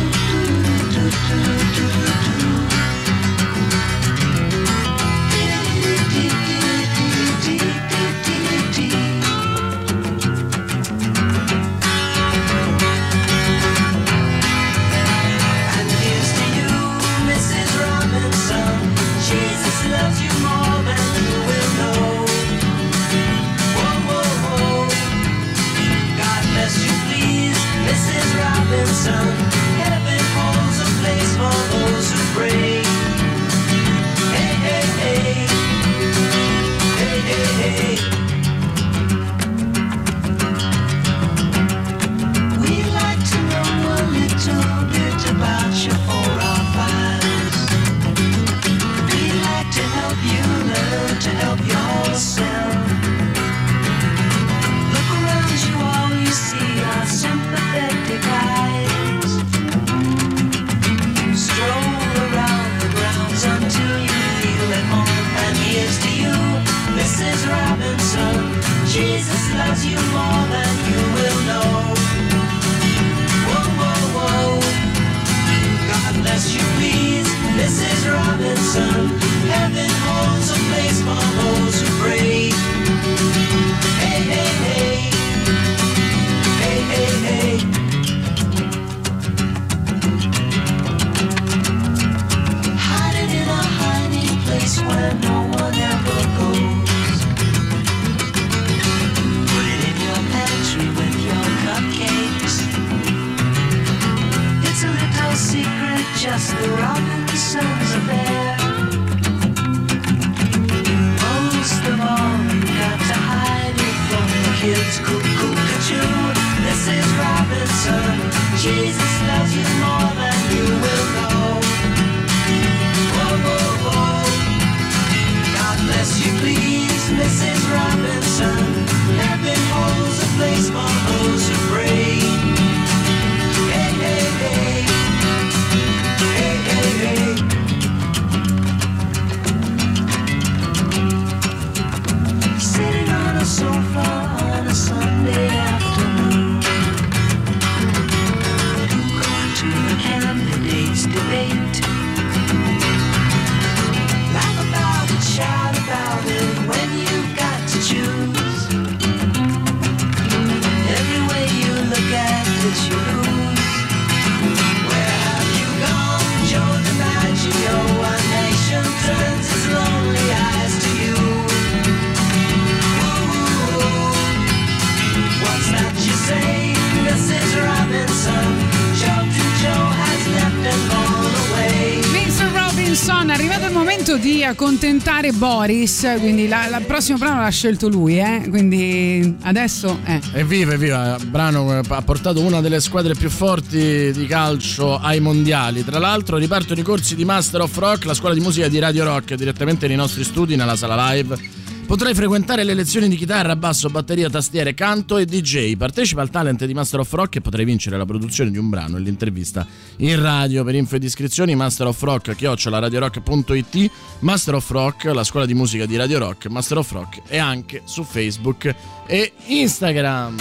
Accontentare Boris, quindi il prossimo brano l'ha scelto lui, eh? quindi adesso... Eh. Evviva, evviva! Brano eh, ha portato una delle squadre più forti di calcio ai mondiali. Tra l'altro ripartono i corsi di Master of Rock, la scuola di musica di Radio Rock, direttamente nei nostri studi, nella sala live. Potrai frequentare le lezioni di chitarra, basso, batteria, tastiere, canto e DJ. Partecipa al talent di Master of Rock e potrai vincere la produzione di un brano e l'intervista in radio. Per info ed iscrizioni, Master of Rock, chiocciolaradiorock.it, Master of Rock, la scuola di musica di Radio Rock, Master of Rock e anche su Facebook e Instagram.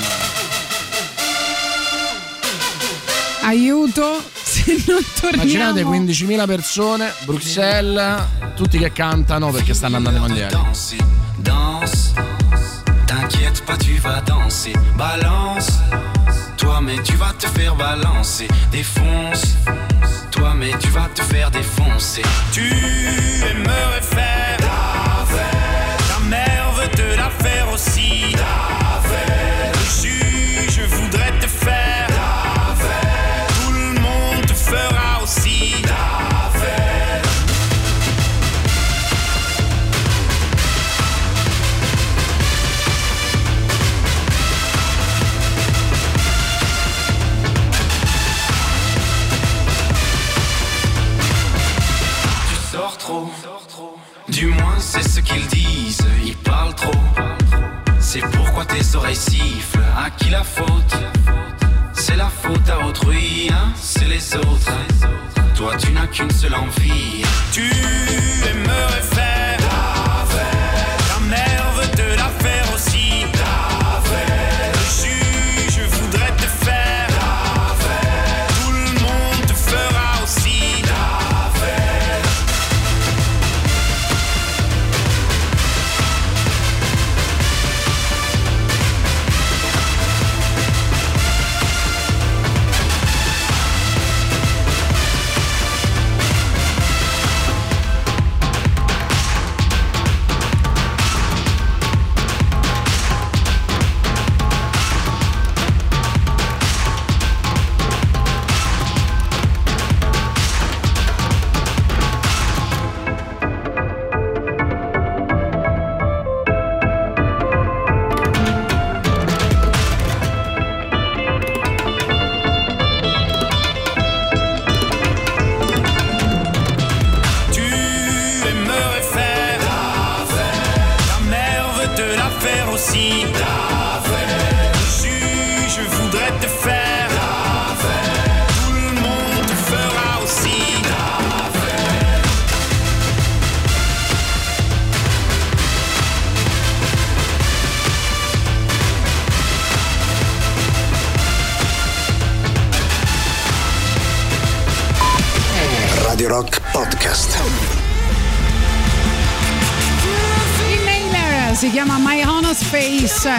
Aiuto, se non Immaginate torniamo... 15.000 persone, Bruxelles, tutti che cantano perché stanno andando ai mondiali. danse. T'inquiète pas, tu vas danser. Balance. Toi, mais tu vas te faire balancer. Défonce. Mais tu vas te faire défoncer. Tu aimerais faire tes oreilles sifflent, à qui la faute C'est la faute à autrui, hein, c'est les autres. Toi tu n'as qu'une seule envie. Tu aimerais faire ta fête. Ta mère veut te la faire aussi.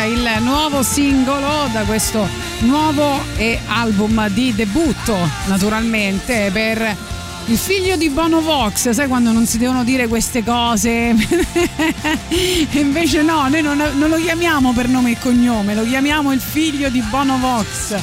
Il nuovo singolo da questo nuovo album di debutto, naturalmente, per il figlio di Bono Vox. Sai quando non si devono dire queste cose? invece no, noi non, non lo chiamiamo per nome e cognome, lo chiamiamo il figlio di Bono Vox.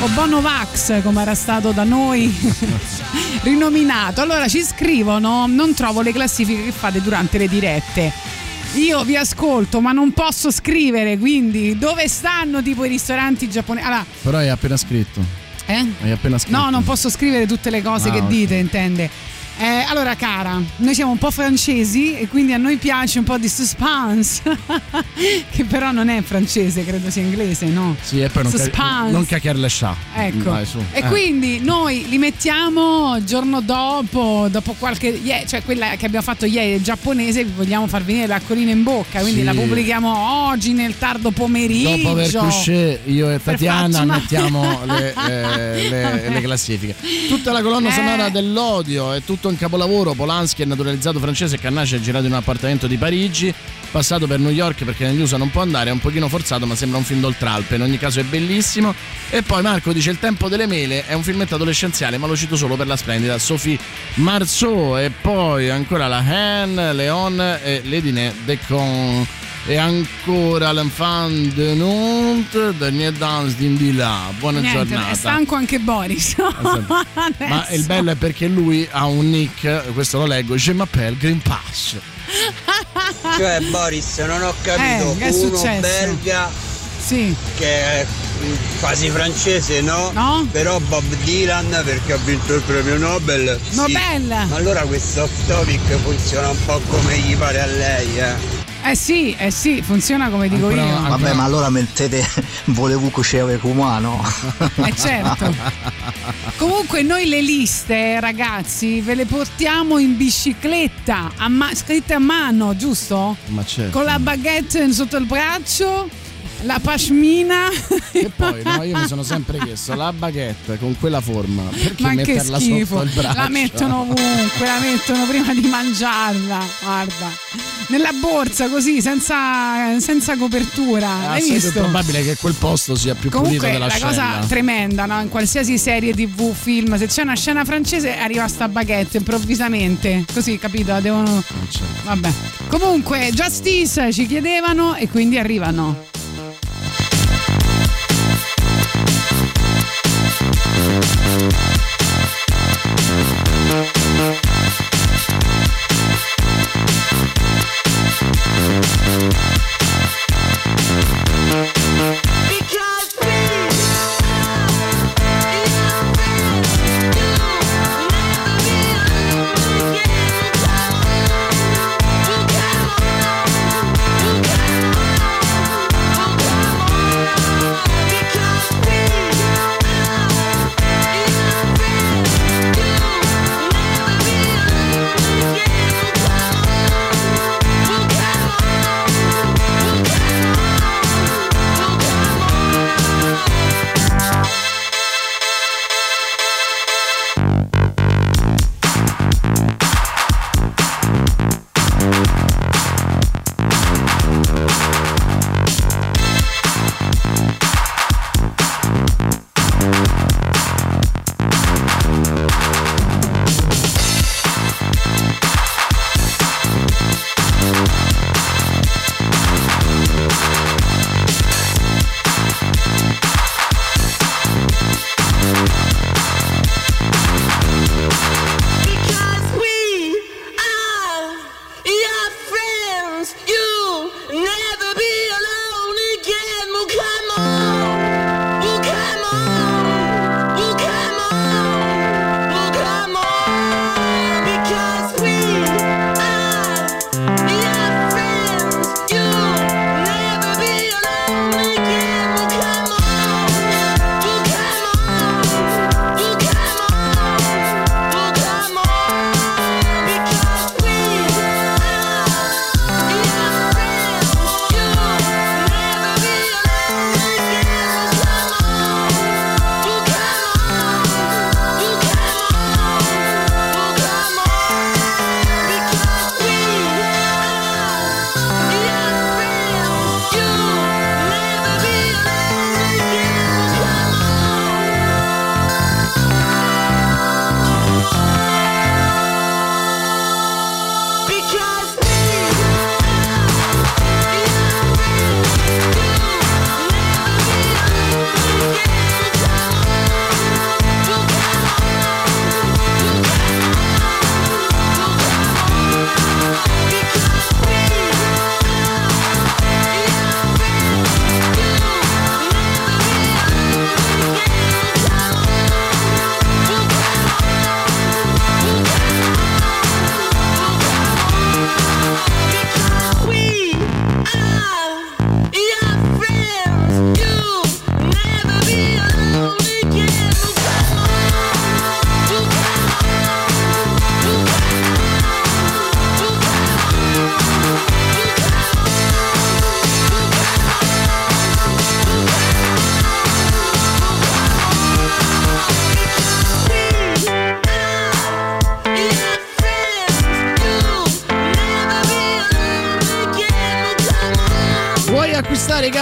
O Bonovax, come era stato da noi rinominato. Allora ci scrivono: non trovo le classifiche che fate durante le dirette. Io vi ascolto, ma non posso scrivere, quindi dove stanno tipo i ristoranti giapponesi? Allora, Però hai appena scritto. eh? Hai appena scritto. No, non posso scrivere tutte le cose Ah, che ok. dite, intende. Eh, allora, cara, noi siamo un po' francesi e quindi a noi piace un po' di suspense, che però non è francese, credo sia inglese, no? Sì, e poi non, ca- non cacchiare le scià. Ecco. Vai. E Eh. quindi noi li mettiamo giorno dopo, dopo qualche. ie- cioè quella che abbiamo fatto ieri, il giapponese, vi vogliamo far venire l'acquolina in bocca. Quindi Sì. la pubblichiamo oggi nel tardo pomeriggio. Dopo aver couché, io e Per Tatiana una- mettiamo le, eh, le- le classifiche. Tutta la colonna Eh. sonora dell'odio è tutto un capolavoro. Polanski è naturalizzato francese e Carnage è girato in un appartamento di Parigi. Passato per New York perché negli USA non può andare, è un pochino forzato, ma sembra un film d'oltralpe. In ogni caso è bellissimo. E poi Marco dice: Il tempo delle mele è un filmetto adolescenziale, ma lo cito solo per la splendida Sophie Marceau. E poi ancora la Han, Leon e Ledine Decon. E ancora l'enfant de Nantes, Daniel Dans di là. Buona Niente, giornata. è stanco anche Boris. Ma il bello è perché lui ha un nick, questo lo leggo, Je m'appelle Green Pass. Cioè Boris, non ho capito, Eh, che è uno successo? belga Sì. che è quasi francese, no? Però Bob Dylan perché ha vinto il premio Nobel. sì. Nobel! Ma allora questo off topic funziona un po' come gli pare a lei, eh. Eh sì, eh sì, funziona come dico io. Vabbè, ma allora mettete volevo cucire umano. Eh certo. Comunque noi le liste, ragazzi, ve le portiamo in bicicletta, a ma- scritte a mano, giusto? Ma certo. Con la baguette sotto il braccio, la pashmina. E poi no, io mi sono sempre chiesto la baguette con quella forma, perché Ma metterla schifo, sotto il braccio? la mettono ovunque, la mettono prima di mangiarla, guarda, nella borsa così, senza, senza copertura. È Hai visto? probabile che quel posto sia più pulito Comunque della la scena. cosa tremenda, no? in qualsiasi serie tv, film, se c'è una scena francese arriva sta baguette improvvisamente, così capito? La devono... certo. Vabbè. Comunque, Justice ci chiedevano e quindi arrivano.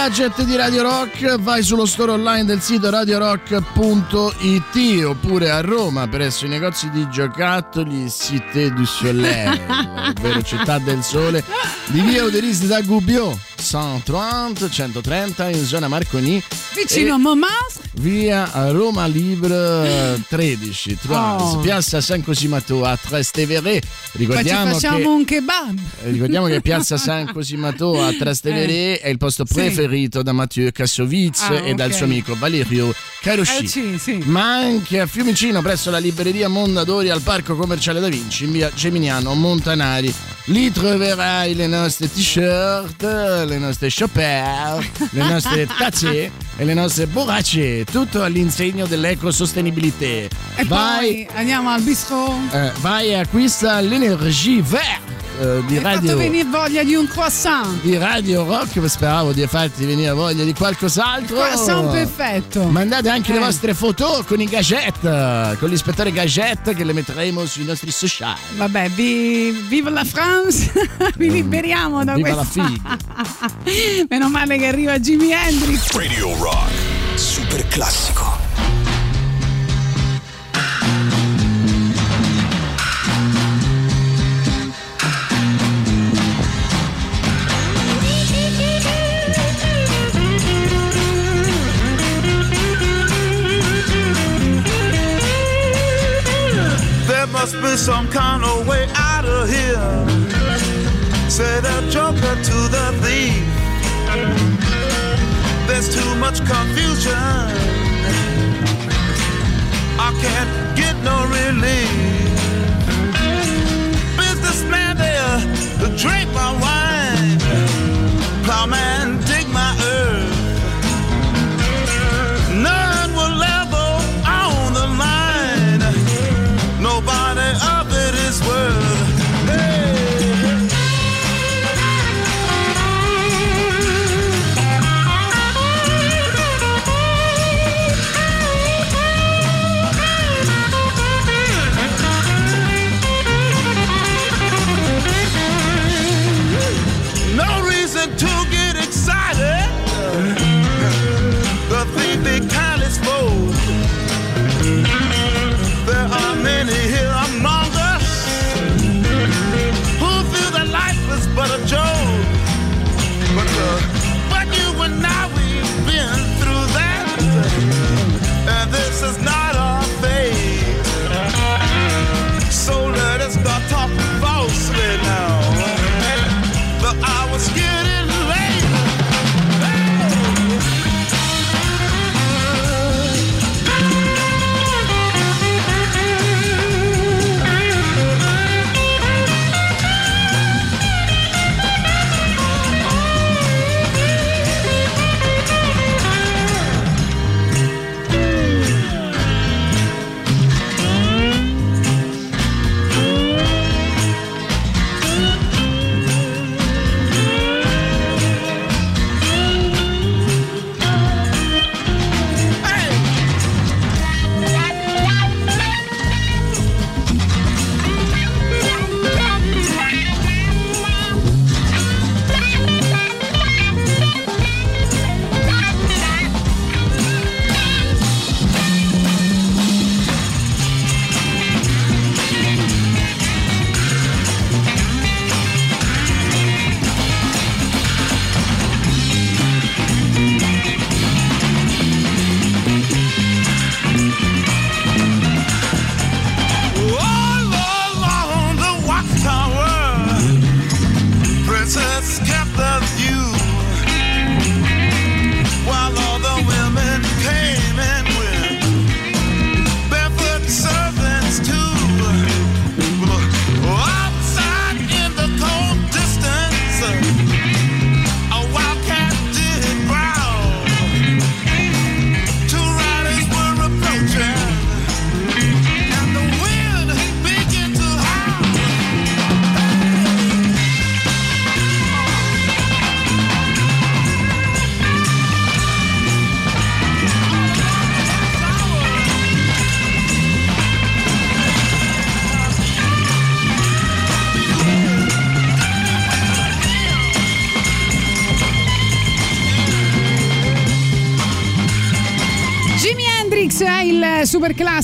Gadget di Radio Rock? Vai sullo store online del sito radiorock.it oppure a Roma presso i negozi di giocattoli Cité du Soleil, ovvero Città del Sole, di via Uderis da Gubbio. 130 130 in zona Marconi. Vicino a Montmartre. Via Roma Libre eh, 13, Trois, Oh. Piazza San Cosimato a Trastevere. Poi Ricordiamo facciamo che un kebab. eh, Ricordiamo che Piazza San Cosimato a Trastevere è il posto Sì. preferito da Mathieu Kassovitz Ah, e dal ok. suo amico Valerio Carosci. Eh, sì, sì. Ma anche a Fiumicino, presso la libreria Mondadori al Parco Commerciale Da Vinci, in via Geminiano Montanari. Lì troverai le nostre t-shirt, le nostre chopper, le nostre tazze e le nostre borracce, tutto all'insegno dell'ecosostenibilità. E Vai, poi andiamo al bistro. eh, vai e acquista l'energie verte eh, di Mi ha fatto radio. venire voglia di un croissant. Di Radio Rock, speravo di farti venire voglia di qualcos'altro. Croissant perfetto. Mandate anche le Eh. vostre foto con i gadget, con l'ispettore gadget che le metteremo sui nostri social. Vabbè, vi, viva la France, vi liberiamo da. Viva questo. la figa. Meno male che arriva Jimi Hendrix. Radio Rock. Super classico. There must be some kind of way out of here. Say the joker to the thief. There's too much confusion. I can't get no relief. Businessman there, the uh, drink my wine. Plowman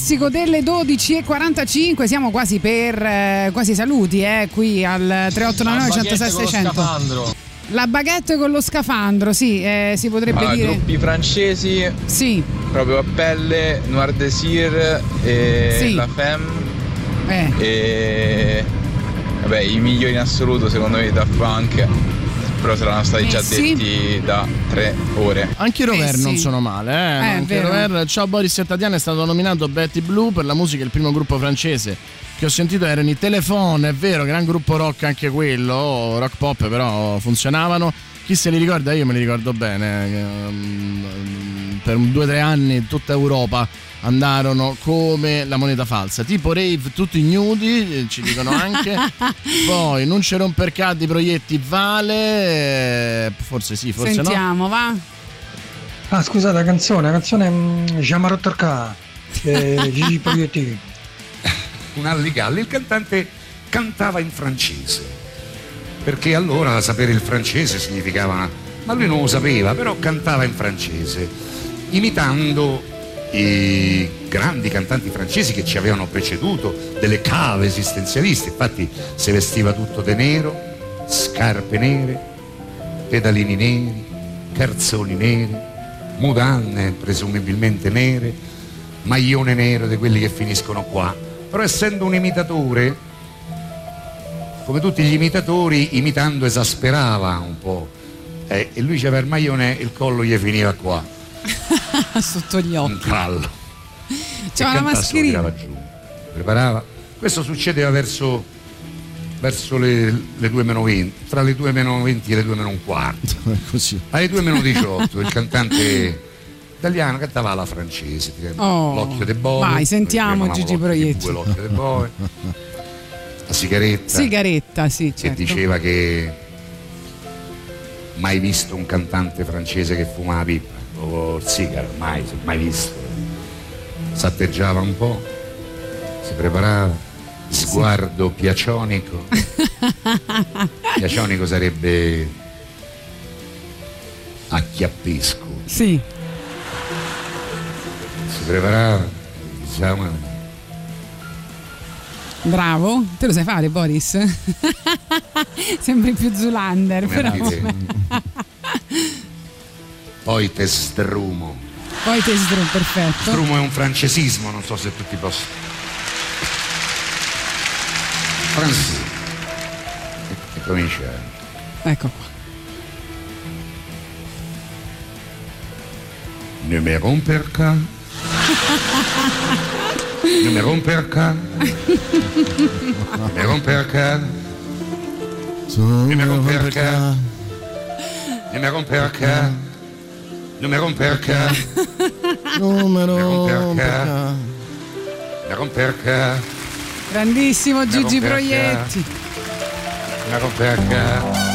classico delle 12.45. Siamo quasi per eh, quasi saluti, eh, qui al 3899 106 600. La baguette con lo scafandro, sì, eh, si potrebbe Allora, dire. gruppi francesi, Sì, proprio a pelle, Noir Desir e Sì. La Femme eh. e vabbè i migliori in assoluto secondo me da Funk però saranno stati già Eh, sì. detti da tre ore. Anche i Rover Eh, sì. non sono male, eh. Eh, Anche. Rover. Ciao Boris e Tatiana è stato nominato Betty Blue per la musica, il primo gruppo francese che ho sentito erano i Telephone, è vero, gran gruppo rock anche quello, rock pop però funzionavano. Chi se li ricorda? Io me li ricordo bene. Per un- due o tre anni in tutta Europa andarono come la moneta falsa, tipo rave tutti ignudi, eh, ci dicono anche. Poi non ci romper caddi proietti vale, eh, forse sì, forse no. Sentiamo, va. Ah, scusate, la canzone, la canzone mm, Jean-Marie Torca, eh, Gigi Proietti. un Alligalli, il cantante cantava in francese, perché allora sapere il francese significava, ma lui non lo sapeva, però cantava in francese, imitando i grandi cantanti francesi che ci avevano preceduto, delle cave esistenzialiste, infatti si vestiva tutto di nero, scarpe nere, pedalini neri, calzoni neri, mudanne presumibilmente nere, maglione nero di quelli che finiscono qua. Però essendo un imitatore, come tutti gli imitatori, imitando esasperava un po'. Eh, e lui c'aveva il maglione, il collo gli finiva qua, Sotto gli occhi. un callo. C'era E la cantasse lo mascherina. giù. Preparava. Questo succedeva verso, verso le, le 2 meno 20, tra le 2 meno 20 e le 2 meno un quarto. Così. Alle 2 meno 18 il cantante italiano cantava la francese. Oh. l'occhio de boe. Vai, sentiamo Gigi Proietti. l'occhio de boe. La sigaretta Sigaretta, sì, che certo. diceva che mai visto un cantante francese che fumava la il sigaro, mai, mai visto. S'atteggiava un po', si preparava, sguardo piacionico. Piacionico sarebbe acchiappisco. Sì. Si preparava, diciamo, Bravo, te lo sai fare Boris? Sembri più Zulander, Come però. poi te strumo. Poi te sdru, perfetto. Strumo è un francesismo, non so se tutti possono. Francese. E, e comincia. Ecco qua. Numéro per cas. Numéro per cas. Numéro per cas. Numéro per cas. Numéro per cas. Numéro per cas. Numero per cas. Numéro per cas. Grandissimo Gigi. Proietti. Numéro per cas.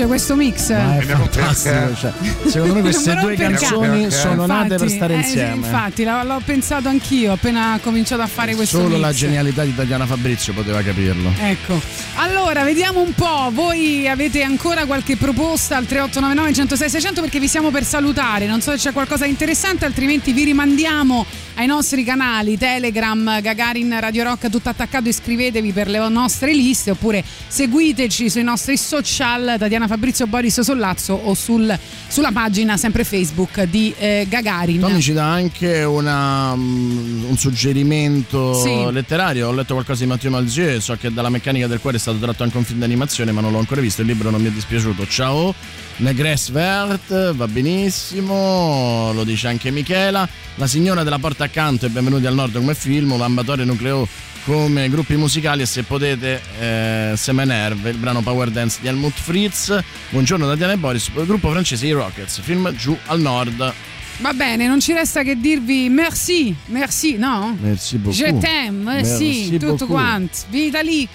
Piace questo mix? Ma è fantastico, cioè, secondo me queste due canzoni sono nate per Infatti, stare eh, insieme. infatti, l'ho, l'ho pensato anch'io appena cominciato a fare questo Solo mix. la genialità di Tatiana Fabrizio poteva capirlo. Ecco, allora vediamo un po', voi avete ancora qualche proposta al 3899 106 600 perché vi siamo per salutare, non so se c'è qualcosa di interessante, altrimenti vi rimandiamo ai nostri canali Telegram, Gagarin Radio Rock, tutto attaccato, iscrivetevi per le nostre liste oppure seguiteci sui nostri social Tatiana Fabrizio Boris Sollazzo o sul- sulla pagina sempre Facebook di eh, Gagarin. Tommy ci dà anche una, mm, un suggerimento Sì. letterario. Ho letto qualcosa di Matteo Malzieu. So che dalla meccanica del cuore è stato tratto anche un film d'animazione, ma non l'ho ancora visto. Il libro non mi è dispiaciuto. Ciao, Negres Vert, va benissimo. Lo dice anche Michela. La signora della porta accanto e benvenuti al nord come film. L'ambatorio nucleo come gruppi musicali e se potete eh, Semenerve, il brano Power Dance di Helmut Fritz. Buongiorno Tatiana e Boris, gruppo francese I Rockets, film giù al nord. Va bene, non ci resta che dirvi merci, merci, no? Merci beaucoup. Je t'aime, Merci sì, tutto quanto. Vita lì.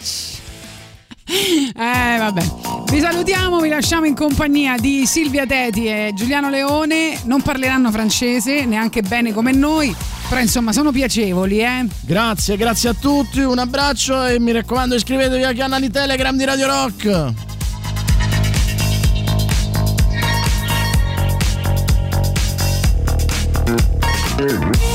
Eh vabbè, vi salutiamo, vi lasciamo in compagnia di Silvia Teti e Giuliano Leone. Non parleranno francese neanche bene come noi, però insomma sono piacevoli, eh. Grazie, grazie a tutti, un abbraccio e mi raccomando iscrivetevi ai canali Telegram di Radio Rock. Avete